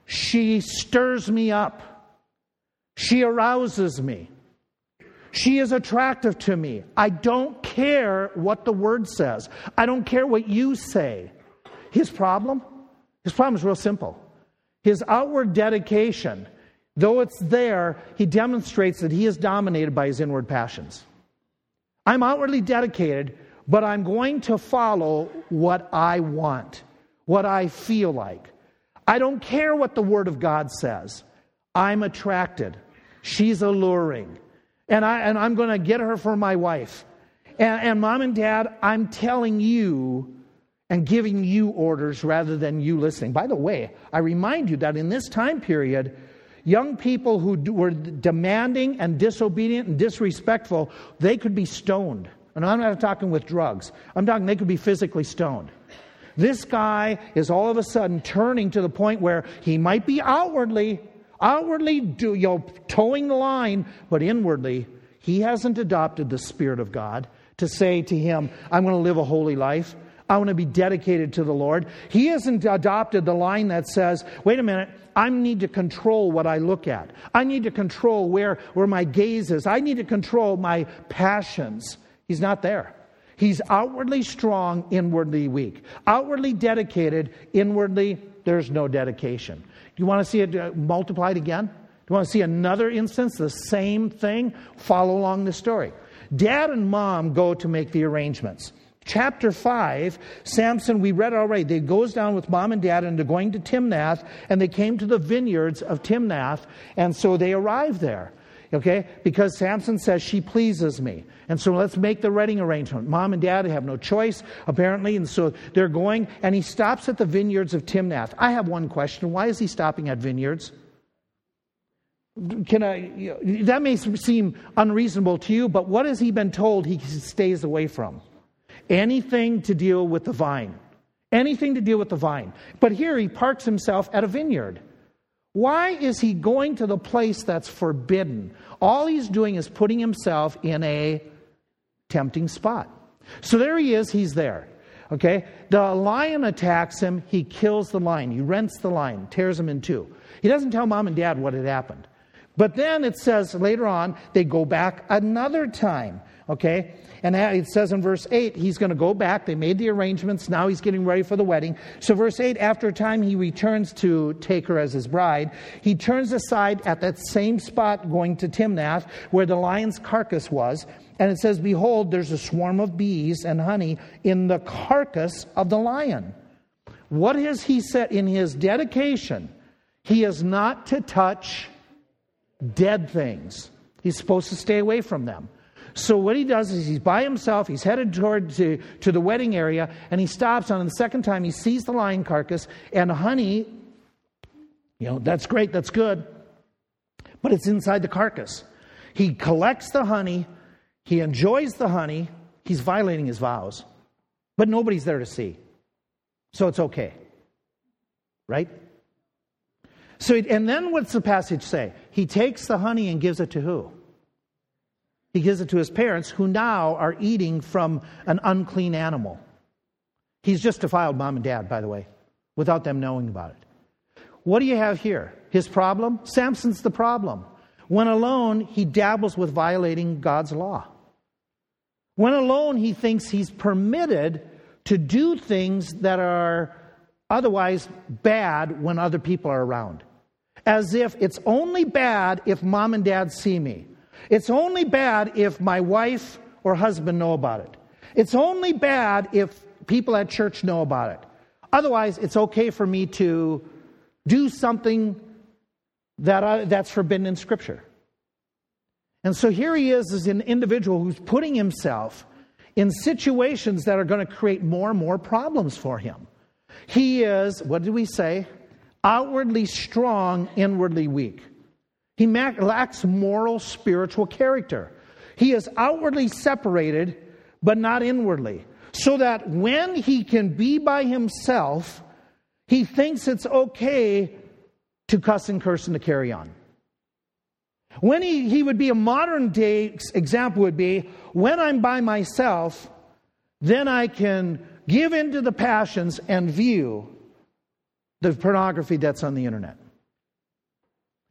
She stirs me up. She arouses me. She is attractive to me. I don't care what the word says. I don't care what you say. His problem? His problem is real simple. His outward dedication, though it's there, he demonstrates that he is dominated by his inward passions. I'm outwardly dedicated, but I'm going to follow what I want, what I feel like. I don't care what the Word of God says. I'm attracted. She's alluring. And, I, and I'm going to get her for my wife. And, and mom and dad, I'm telling you and giving you orders rather than you listening. By the way, I remind you that in this time period, young people who were demanding and disobedient and disrespectful, they could be stoned. And I'm not talking with drugs, I'm talking they could be physically stoned. This guy is all of a sudden turning to the point where he might be outwardly, outwardly do, you know, toeing the line, but inwardly, he hasn't adopted the Spirit of God to say to him, I'm going to live a holy life. I want to be dedicated to the Lord. He hasn't adopted the line that says, wait a minute, I need to control what I look at. I need to control where, where my gaze is. I need to control my passions. He's not there. He's outwardly strong, inwardly weak. Outwardly dedicated, inwardly, there's no dedication. Do you want to see it uh, multiplied again? Do you want to see another instance, the same thing? Follow along the story. Dad and mom go to make the arrangements. Chapter 5, Samson, we read already, they goes down with mom and dad and they're going to Timnath, and they came to the vineyards of Timnath, and so they arrive there. Okay? Because Samson says, She pleases me. And so let's make the wedding arrangement. Mom and dad have no choice, apparently, and so they're going, and he stops at the vineyards of Timnath. I have one question. Why is he stopping at vineyards? Can I, that may seem unreasonable to you, but what has he been told he stays away from? Anything to deal with the vine. Anything to deal with the vine. But here he parks himself at a vineyard. Why is he going to the place that's forbidden? All he's doing is putting himself in a tempting spot. So there he is, he's there. Okay? The lion attacks him, he kills the lion, he rents the lion, tears him in two. He doesn't tell mom and dad what had happened. But then it says later on, they go back another time. Okay? And it says in verse 8, he's going to go back. They made the arrangements. Now he's getting ready for the wedding. So, verse 8, after a time, he returns to take her as his bride. He turns aside at that same spot going to Timnath, where the lion's carcass was. And it says, Behold, there's a swarm of bees and honey in the carcass of the lion. What has he said in his dedication? He is not to touch dead things. He's supposed to stay away from them. So what he does is he's by himself, he's headed toward to, to the wedding area, and he stops on the second time he sees the lion carcass and honey, you know, that's great, that's good. But it's inside the carcass. He collects the honey, he enjoys the honey, he's violating his vows. But nobody's there to see. So it's okay. Right? So, and then what's the passage say? He takes the honey and gives it to who? He gives it to his parents, who now are eating from an unclean animal. He's just defiled mom and dad, by the way, without them knowing about it. What do you have here? His problem? Samson's the problem. When alone, he dabbles with violating God's law. When alone, he thinks he's permitted to do things that are otherwise bad when other people are around. As if it's only bad if mom and dad see me. It's only bad if my wife or husband know about it. It's only bad if people at church know about it. Otherwise, it's okay for me to do something that I, that's forbidden in Scripture. And so here he is as an individual who's putting himself in situations that are going to create more and more problems for him. He is, what did we say? Outwardly strong, inwardly weak. He lacks moral, spiritual character. He is outwardly separated, but not inwardly. So that when he can be by himself, he thinks it's okay to cuss and curse and to carry on. When he, he would be a modern day example, would be when I'm by myself, then I can give into the passions and view the pornography that's on the internet.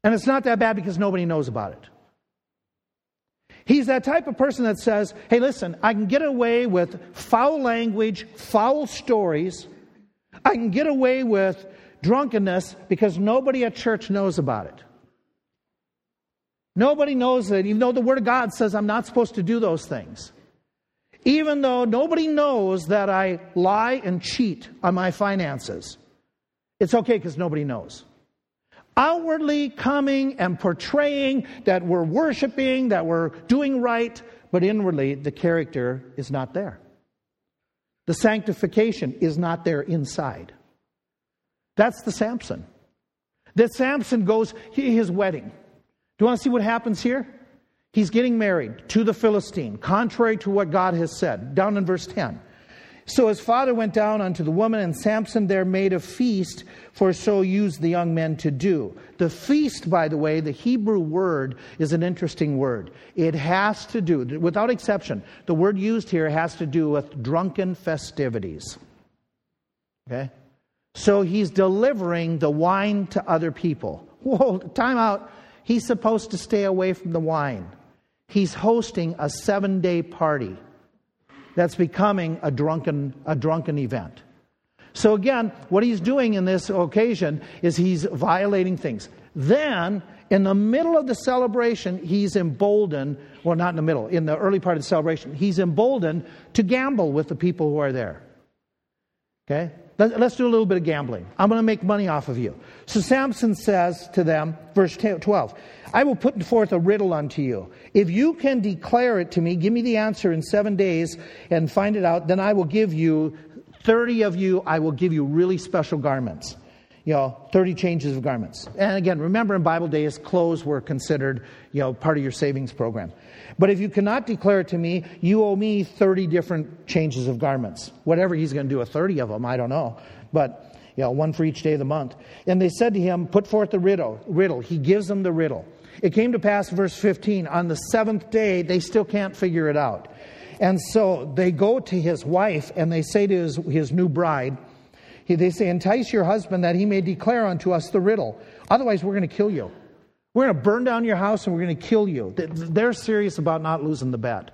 And it's not that bad because nobody knows about it. He's that type of person that says, hey, listen, I can get away with foul language, foul stories. I can get away with drunkenness because nobody at church knows about it. Nobody knows it, even though the Word of God says I'm not supposed to do those things. Even though nobody knows that I lie and cheat on my finances, it's okay because nobody knows outwardly coming and portraying that we're worshiping, that we're doing right, but inwardly the character is not there. The sanctification is not there inside. That's the Samson. That Samson goes, his wedding. Do you want to see what happens here? He's getting married to the Philistine, contrary to what God has said, down in verse 10. So his father went down unto the woman, and Samson there made a feast, for so used the young men to do. The feast, by the way, the Hebrew word is an interesting word. It has to do, without exception, the word used here has to do with drunken festivities. Okay? So he's delivering the wine to other people. Whoa, time out. He's supposed to stay away from the wine. He's hosting a seven day party that's becoming a drunken, a drunken event. So again, what he's doing in this occasion is he's violating things. Then, in the middle of the celebration, he's emboldened, well, not in the middle, in the early part of the celebration, he's emboldened to gamble with the people who are there. Okay? Let's do a little bit of gambling. I'm going to make money off of you. So Samson says to them, verse 12, I will put forth a riddle unto you. If you can declare it to me, give me the answer in seven days and find it out, then I will give you 30 of you, I will give you really special garments. You know, 30 changes of garments. And again, remember in Bible days, clothes were considered, you know, part of your savings program. But if you cannot declare it to me, you owe me 30 different changes of garments. Whatever he's going to do, a 30 of them, I don't know. But, you know, one for each day of the month. And they said to him, Put forth the riddle. riddle. He gives them the riddle. It came to pass, verse 15, on the seventh day, they still can't figure it out. And so they go to his wife and they say to his, his new bride, they say, Entice your husband that he may declare unto us the riddle. Otherwise, we're going to kill you. We're going to burn down your house and we're going to kill you. They're serious about not losing the bet.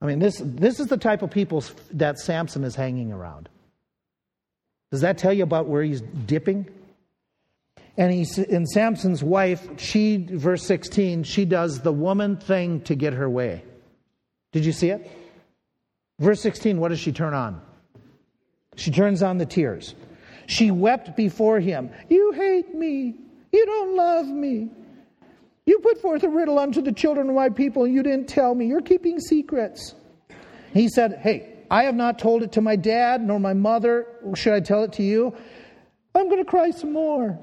I mean, this, this is the type of people that Samson is hanging around. Does that tell you about where he's dipping? And he's, in Samson's wife, she, verse 16, she does the woman thing to get her way. Did you see it? Verse 16, what does she turn on? She turns on the tears. She wept before him. You hate me. You don't love me. You put forth a riddle unto the children of my people, and you didn't tell me. You're keeping secrets. He said, Hey, I have not told it to my dad nor my mother. Should I tell it to you? I'm going to cry some more.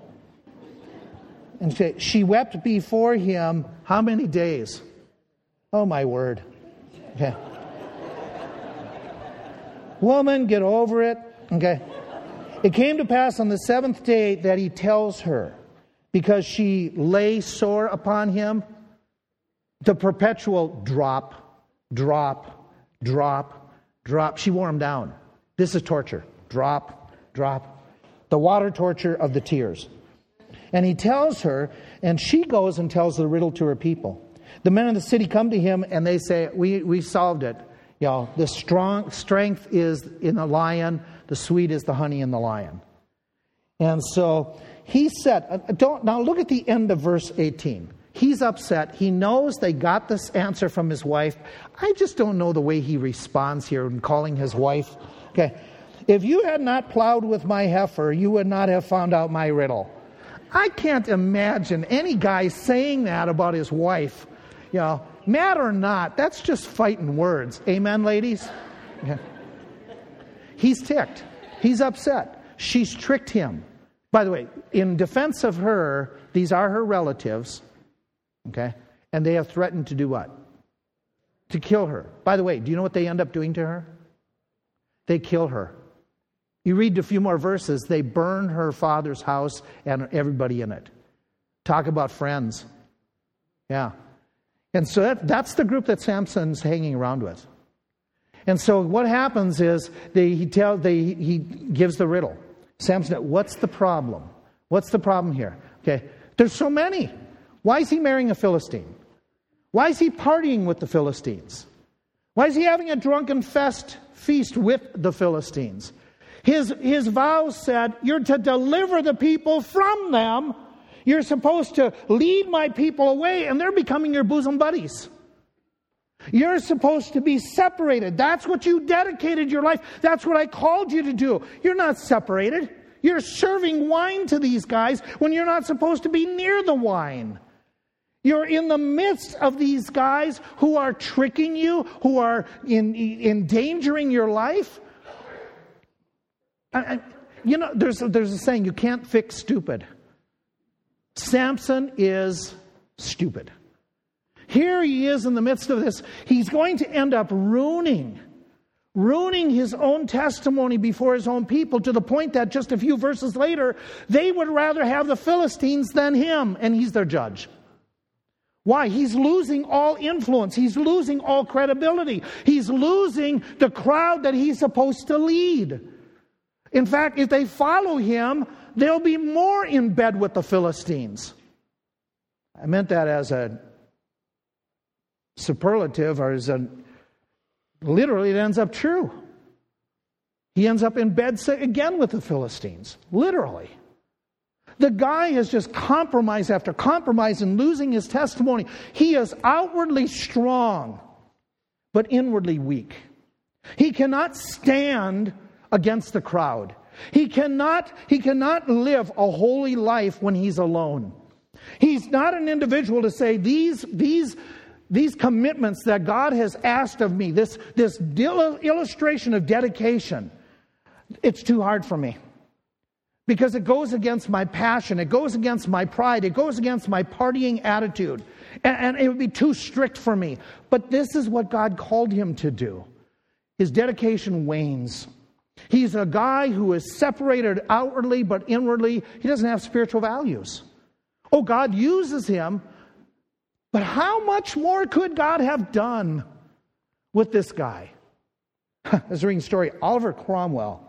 And she, wept before him how many days? Oh, my word. Okay. Woman, get over it. Okay. It came to pass on the seventh day that he tells her, because she lay sore upon him, the perpetual drop, drop, drop, drop. She wore him down. This is torture. Drop, drop. The water torture of the tears. And he tells her, and she goes and tells the riddle to her people. The men of the city come to him and they say, We, we solved it. Know, the strong strength is in the lion, the sweet is the honey in the lion. And so he said, uh, don't, now look at the end of verse 18. He's upset. He knows they got this answer from his wife. I just don't know the way he responds here in calling his wife. Okay. If you had not plowed with my heifer, you would not have found out my riddle. I can't imagine any guy saying that about his wife. You know, mad or not, that's just fighting words. Amen, ladies? Yeah. He's ticked. He's upset. She's tricked him. By the way, in defense of her, these are her relatives, okay? And they have threatened to do what? To kill her. By the way, do you know what they end up doing to her? They kill her. You read a few more verses, they burn her father's house and everybody in it. Talk about friends. Yeah. And so that, that's the group that Samson's hanging around with. And so what happens is they, he, tell, they, he gives the riddle. Samson, what's the problem? What's the problem here? Okay, there's so many. Why is he marrying a Philistine? Why is he partying with the Philistines? Why is he having a drunken fest feast with the Philistines? His, his vows said, You're to deliver the people from them you're supposed to lead my people away, and they're becoming your bosom buddies. You're supposed to be separated. That's what you dedicated your life. That's what I called you to do. You're not separated. You're serving wine to these guys when you're not supposed to be near the wine. You're in the midst of these guys who are tricking you, who are in, endangering your life. I, I, you know, there's, there's a saying you can't fix stupid. Samson is stupid. Here he is in the midst of this. He's going to end up ruining, ruining his own testimony before his own people to the point that just a few verses later, they would rather have the Philistines than him, and he's their judge. Why? He's losing all influence. He's losing all credibility. He's losing the crowd that he's supposed to lead. In fact, if they follow him, they'll be more in bed with the Philistines. I meant that as a superlative or as a literally it ends up true. He ends up in bed again with the Philistines, literally. The guy has just compromise after compromise and losing his testimony. He is outwardly strong, but inwardly weak. He cannot stand against the crowd. He cannot, he cannot live a holy life when he's alone. He's not an individual to say, these, these, these commitments that God has asked of me, this, this illustration of dedication, it's too hard for me. Because it goes against my passion, it goes against my pride, it goes against my partying attitude, and, and it would be too strict for me. But this is what God called him to do. His dedication wanes. He's a guy who is separated outwardly, but inwardly, he doesn't have spiritual values. Oh, God uses him, but how much more could God have done with this guy? I was reading a story. Oliver Cromwell,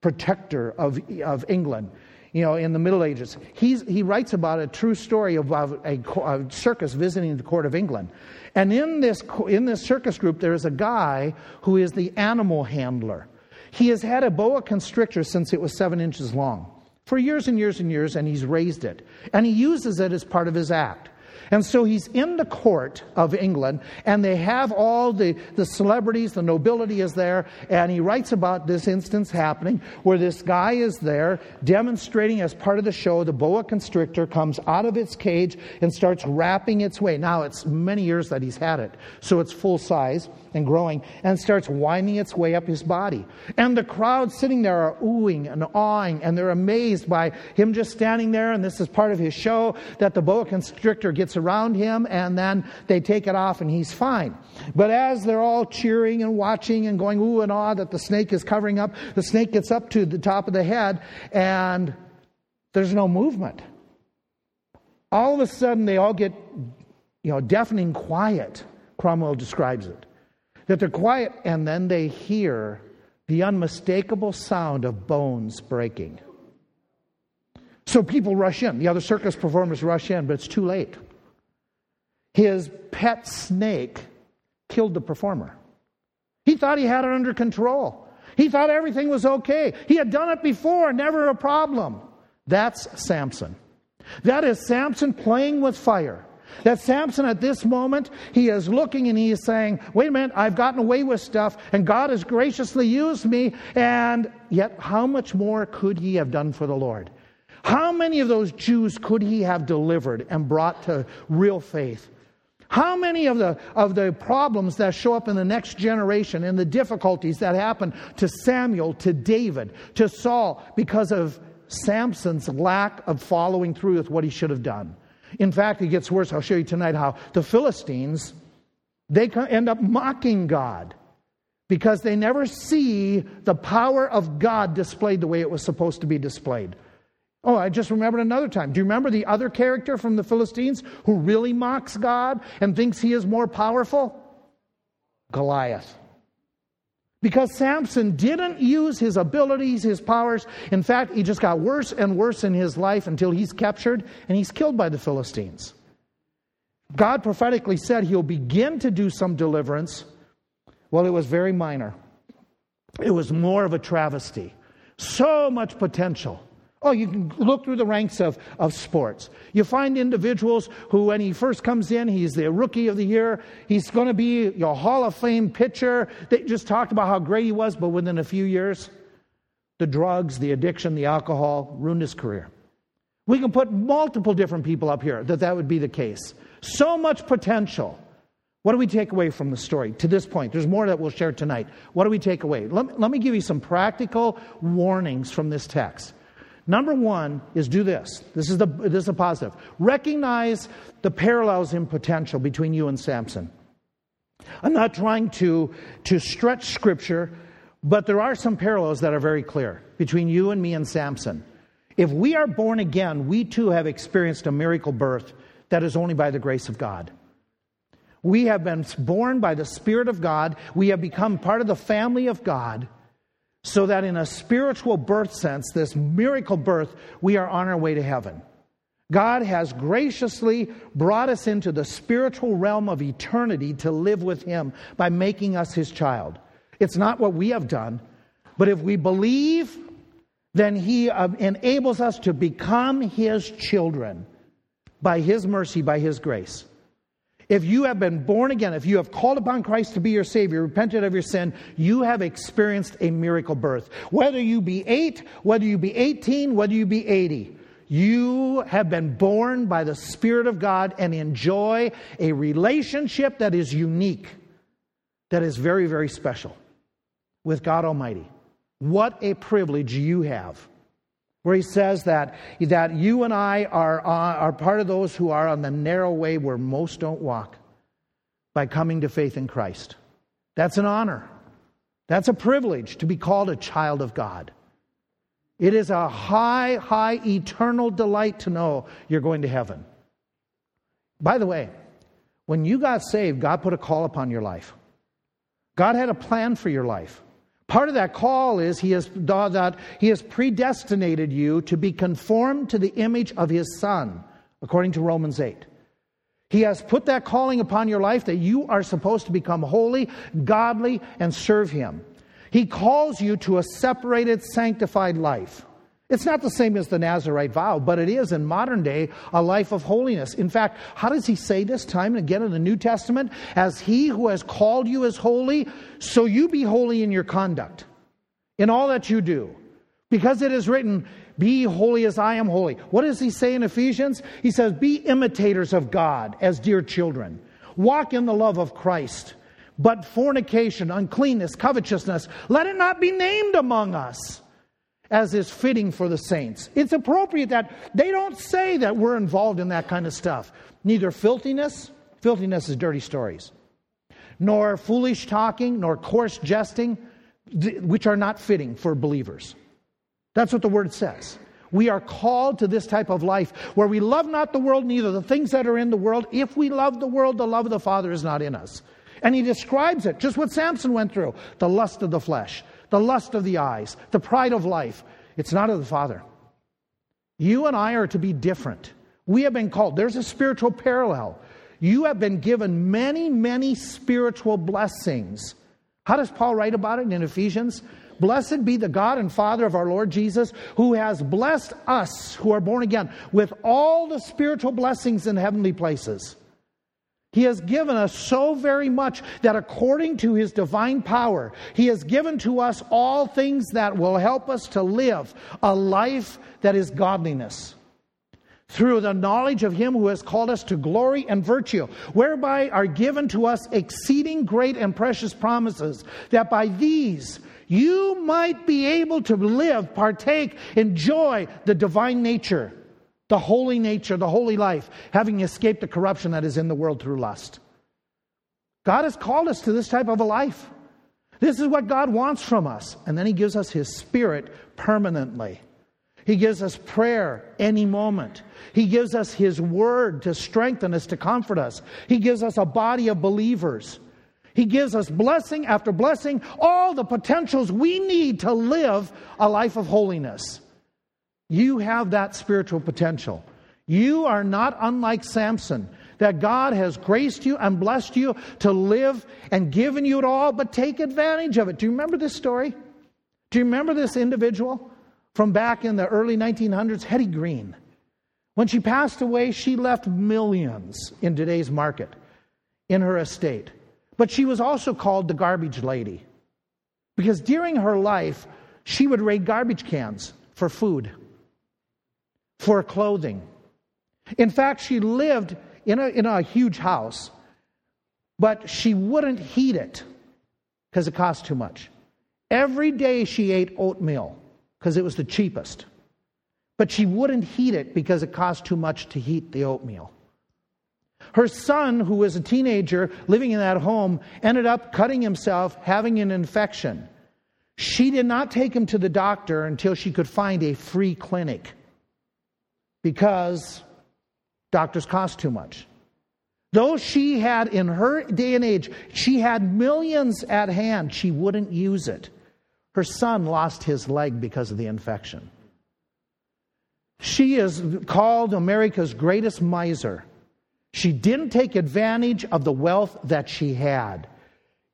protector of, of England, you know, in the Middle Ages, he's, he writes about a true story about a, a circus visiting the court of England. And in this, in this circus group, there is a guy who is the animal handler. He has had a boa constrictor since it was seven inches long for years and years and years, and he's raised it. And he uses it as part of his act. And so he's in the court of England, and they have all the, the celebrities, the nobility is there, and he writes about this instance happening where this guy is there demonstrating as part of the show. The boa constrictor comes out of its cage and starts wrapping its way. Now, it's many years that he's had it, so it's full size and growing, and starts winding its way up his body. And the crowd sitting there are oohing and awing, and they're amazed by him just standing there, and this is part of his show that the boa constrictor gets around him, and then they take it off, and he's fine. But as they're all cheering and watching and going ooh and ah that the snake is covering up, the snake gets up to the top of the head, and there's no movement. All of a sudden, they all get, you know, deafening quiet. Cromwell describes it that they're quiet and then they hear the unmistakable sound of bones breaking. So people rush in. The other circus performers rush in, but it's too late. His pet snake killed the performer. He thought he had it under control. He thought everything was okay. He had done it before, never a problem. That's Samson. That is Samson playing with fire. That Samson at this moment, he is looking and he is saying, wait a minute, I've gotten away with stuff and God has graciously used me, and yet how much more could he have done for the Lord? How many of those Jews could he have delivered and brought to real faith? How many of the, of the problems that show up in the next generation and the difficulties that happen to Samuel, to David, to Saul because of Samson's lack of following through with what he should have done? In fact, it gets worse. I'll show you tonight how the Philistines, they end up mocking God because they never see the power of God displayed the way it was supposed to be displayed. Oh, I just remembered another time. Do you remember the other character from the Philistines who really mocks God and thinks he is more powerful? Goliath. Because Samson didn't use his abilities, his powers. In fact, he just got worse and worse in his life until he's captured and he's killed by the Philistines. God prophetically said he'll begin to do some deliverance. Well, it was very minor, it was more of a travesty. So much potential. Oh, you can look through the ranks of, of sports. You find individuals who, when he first comes in, he's the rookie of the year. He's going to be your Hall of Fame pitcher. They just talked about how great he was, but within a few years, the drugs, the addiction, the alcohol ruined his career. We can put multiple different people up here that that would be the case. So much potential. What do we take away from the story to this point? There's more that we'll share tonight. What do we take away? Let, let me give you some practical warnings from this text. Number one is do this. This is, the, this is a positive. Recognize the parallels in potential between you and Samson. I'm not trying to, to stretch scripture, but there are some parallels that are very clear between you and me and Samson. If we are born again, we too have experienced a miracle birth that is only by the grace of God. We have been born by the Spirit of God. We have become part of the family of God. So that in a spiritual birth sense, this miracle birth, we are on our way to heaven. God has graciously brought us into the spiritual realm of eternity to live with Him by making us His child. It's not what we have done, but if we believe, then He uh, enables us to become His children by His mercy, by His grace. If you have been born again, if you have called upon Christ to be your Savior, repented of your sin, you have experienced a miracle birth. Whether you be eight, whether you be 18, whether you be 80, you have been born by the Spirit of God and enjoy a relationship that is unique, that is very, very special with God Almighty. What a privilege you have. Where he says that, that you and I are, uh, are part of those who are on the narrow way where most don't walk by coming to faith in Christ. That's an honor. That's a privilege to be called a child of God. It is a high, high, eternal delight to know you're going to heaven. By the way, when you got saved, God put a call upon your life. God had a plan for your life. Part of that call is he has, that he has predestinated you to be conformed to the image of his Son, according to Romans 8. He has put that calling upon your life that you are supposed to become holy, godly, and serve him. He calls you to a separated, sanctified life. It's not the same as the Nazarite vow, but it is in modern day a life of holiness. In fact, how does he say this time and again in the New Testament? As he who has called you is holy, so you be holy in your conduct, in all that you do. Because it is written, Be holy as I am holy. What does he say in Ephesians? He says, Be imitators of God as dear children. Walk in the love of Christ. But fornication, uncleanness, covetousness, let it not be named among us as is fitting for the saints. It's appropriate that they don't say that we're involved in that kind of stuff. Neither filthiness, filthiness is dirty stories, nor foolish talking, nor coarse jesting, which are not fitting for believers. That's what the word says. We are called to this type of life where we love not the world, neither the things that are in the world. If we love the world, the love of the Father is not in us. And he describes it, just what Samson went through the lust of the flesh, the lust of the eyes, the pride of life. It's not of the Father. You and I are to be different. We have been called, there's a spiritual parallel. You have been given many, many spiritual blessings. How does Paul write about it in Ephesians? Blessed be the God and Father of our Lord Jesus, who has blessed us who are born again with all the spiritual blessings in heavenly places. He has given us so very much that according to his divine power, he has given to us all things that will help us to live a life that is godliness. Through the knowledge of him who has called us to glory and virtue, whereby are given to us exceeding great and precious promises, that by these you might be able to live, partake, enjoy the divine nature the holy nature, the holy life, having escaped the corruption that is in the world through lust. God has called us to this type of a life. This is what God wants from us. And then He gives us His Spirit permanently. He gives us prayer any moment. He gives us His Word to strengthen us, to comfort us. He gives us a body of believers. He gives us blessing after blessing, all the potentials we need to live a life of holiness. You have that spiritual potential. You are not unlike Samson, that God has graced you and blessed you to live and given you it all, but take advantage of it. Do you remember this story? Do you remember this individual from back in the early 1900s? Hetty Green. When she passed away, she left millions in today's market in her estate. But she was also called the garbage lady because during her life, she would raid garbage cans for food for clothing. In fact, she lived in a, in a huge house, but she wouldn't heat it because it cost too much. Every day she ate oatmeal because it was the cheapest, but she wouldn't heat it because it cost too much to heat the oatmeal. Her son, who was a teenager living in that home, ended up cutting himself, having an infection. She did not take him to the doctor until she could find a free clinic because doctors cost too much. Though she had, in her day and age, she had millions at hand, she wouldn't use it. Her son lost his leg because of the infection. She is called America's greatest miser. She didn't take advantage of the wealth that she had.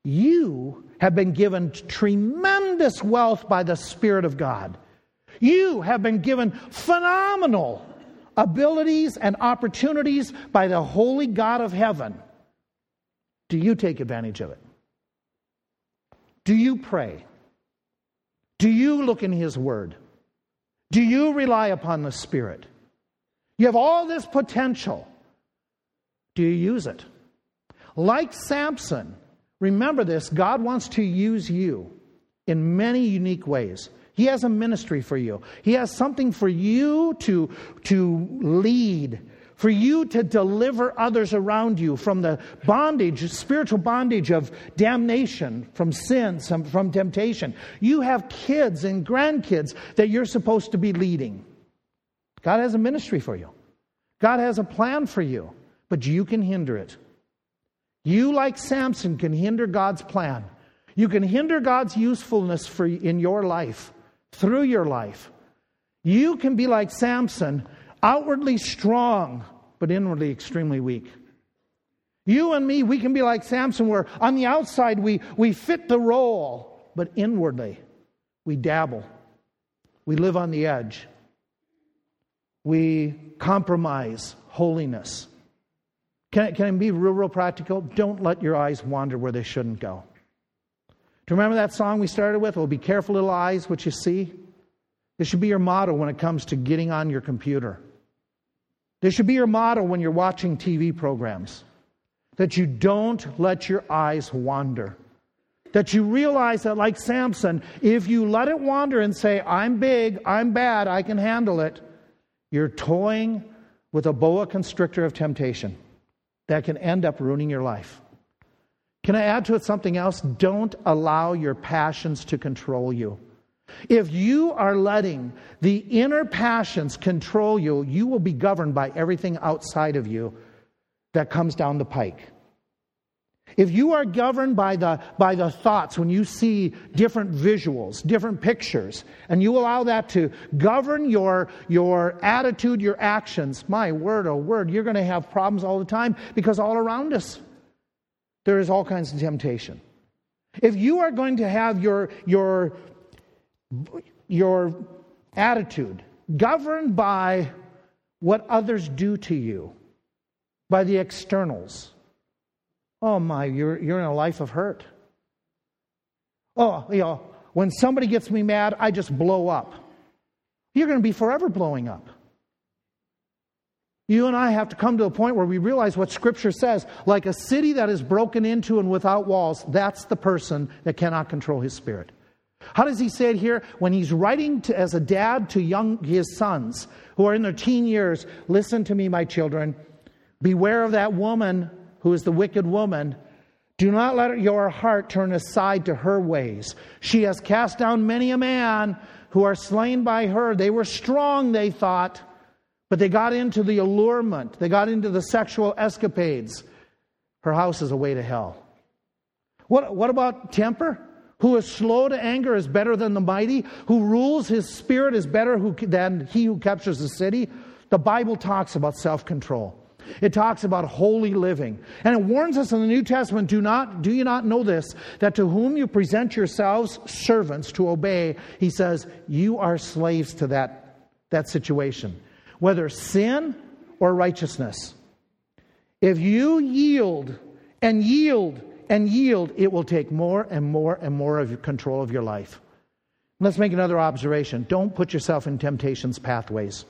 You have been given tremendous wealth by the Spirit of God. You have been given phenomenal abilities and opportunities by the holy God of heaven. Do you take advantage of it? Do you pray? Do you look in His Word? Do you rely upon the Spirit? You have all this potential. Do you use it? Like Samson, remember this God wants to use you in many unique ways. He has a ministry for you. He has something for you to, to lead, for you to deliver others around you from the bondage, spiritual bondage of damnation, from sin, from temptation. You have kids and grandkids that you're supposed to be leading. God has a ministry for you. God has a plan for you, but you can hinder it. You, like Samson, can hinder God's plan. You can hinder God's usefulness for, in your life through your life. You can be like Samson, outwardly strong, but inwardly extremely weak. You and me, we can be like Samson, where on the outside we, we fit the role, but inwardly we dabble. We live on the edge. We compromise holiness. Can can I be real, real practical? Don't let your eyes wander where they shouldn't go. Do you remember that song we started with? Oh, be careful, little eyes, what you see. This should be your motto when it comes to getting on your computer. This should be your motto when you're watching TV programs. That you don't let your eyes wander. That you realize that, like Samson, if you let it wander and say, I'm big, I'm bad, I can handle it, you're toying with a boa constrictor of temptation that can end up ruining your life. Can I add to it something else? Don't allow your passions to control you. If you are letting the inner passions control you, you will be governed by everything outside of you that comes down the pike. If you are governed by the, by the thoughts when you see different visuals, different pictures, and you allow that to govern your, your attitude, your actions, my word, oh word, you're going to have problems all the time because all around us there is all kinds of temptation. If you are going to have your, your, your attitude governed by what others do to you, by the externals, oh my, you're, you're in a life of hurt. Oh, you know, when somebody gets me mad, I just blow up. You're going to be forever blowing up. You and I have to come to a point where we realize what Scripture says. Like a city that is broken into and without walls, that's the person that cannot control his spirit. How does he say it here? When he's writing to, as a dad to young his sons who are in their teen years, listen to me, my children. Beware of that woman who is the wicked woman. Do not let your heart turn aside to her ways. She has cast down many a man who are slain by her. They were strong, they thought but they got into the allurement, they got into the sexual escapades. Her house is a way to hell. What, what about temper? Who is slow to anger is better than the mighty. Who rules his spirit is better who, than he who captures the city. The Bible talks about self control. It talks about holy living. And it warns us in the New Testament do, not, do you not know this? That to whom you present yourselves servants to obey, he says, you are slaves to that, that situation whether sin or righteousness. If you yield and yield and yield, it will take more and more and more of your control of your life. Let's make another observation. Don't put yourself in temptation's pathways.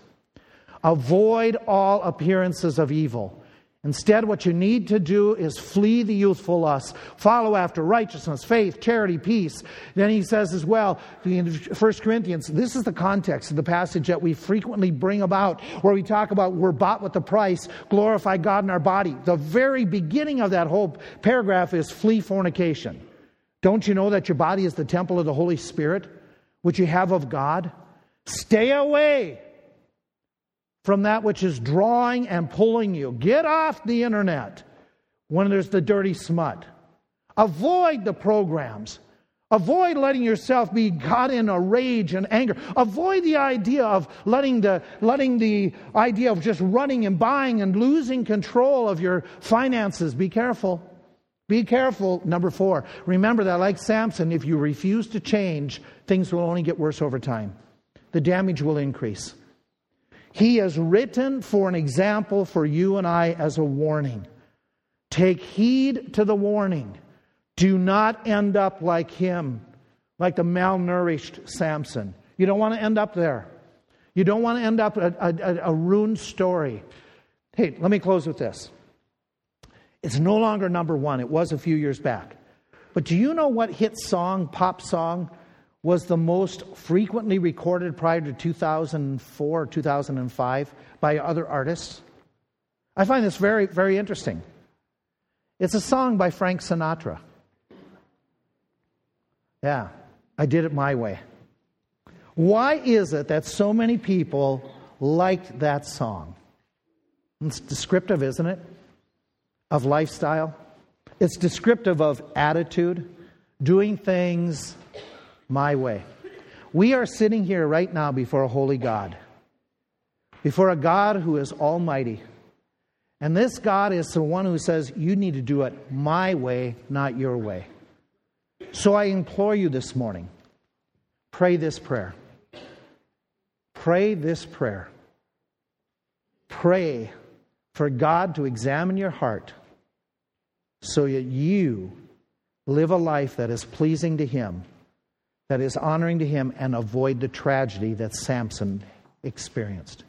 Avoid all appearances of evil. Instead, what you need to do is flee the youthful lusts, follow after righteousness, faith, charity, peace. Then he says as well in 1 Corinthians, this is the context of the passage that we frequently bring about, where we talk about we're bought with the price, glorify God in our body. The very beginning of that whole paragraph is flee fornication. Don't you know that your body is the temple of the Holy Spirit, which you have of God? Stay away from that which is drawing and pulling you. Get off the internet when there's the dirty smut. Avoid the programs. Avoid letting yourself be caught in a rage and anger. Avoid the idea of letting the, letting the idea of just running and buying and losing control of your finances. Be careful. Be careful. Number four, remember that, like Samson, if you refuse to change, things will only get worse over time. The damage will increase. He is written for an example for you and I as a warning. Take heed to the warning. Do not end up like him, like the malnourished Samson. You don't want to end up there. You don't want to end up a, a, a ruined story. Hey, let me close with this. It's no longer number one. It was a few years back. But do you know what hit song, pop song, was the most frequently recorded prior to 2004 or 2005 by other artists? I find this very, very interesting. It's a song by Frank Sinatra. Yeah, I did it my way. Why is it that so many people liked that song? It's descriptive, isn't it? Of lifestyle. It's descriptive of attitude, doing things my way. We are sitting here right now before a holy God, before a God who is almighty. And this God is the one who says, You need to do it my way, not your way. So I implore you this morning pray this prayer. Pray this prayer. Pray for God to examine your heart so that you live a life that is pleasing to Him, that is honoring to Him, and avoid the tragedy that Samson experienced.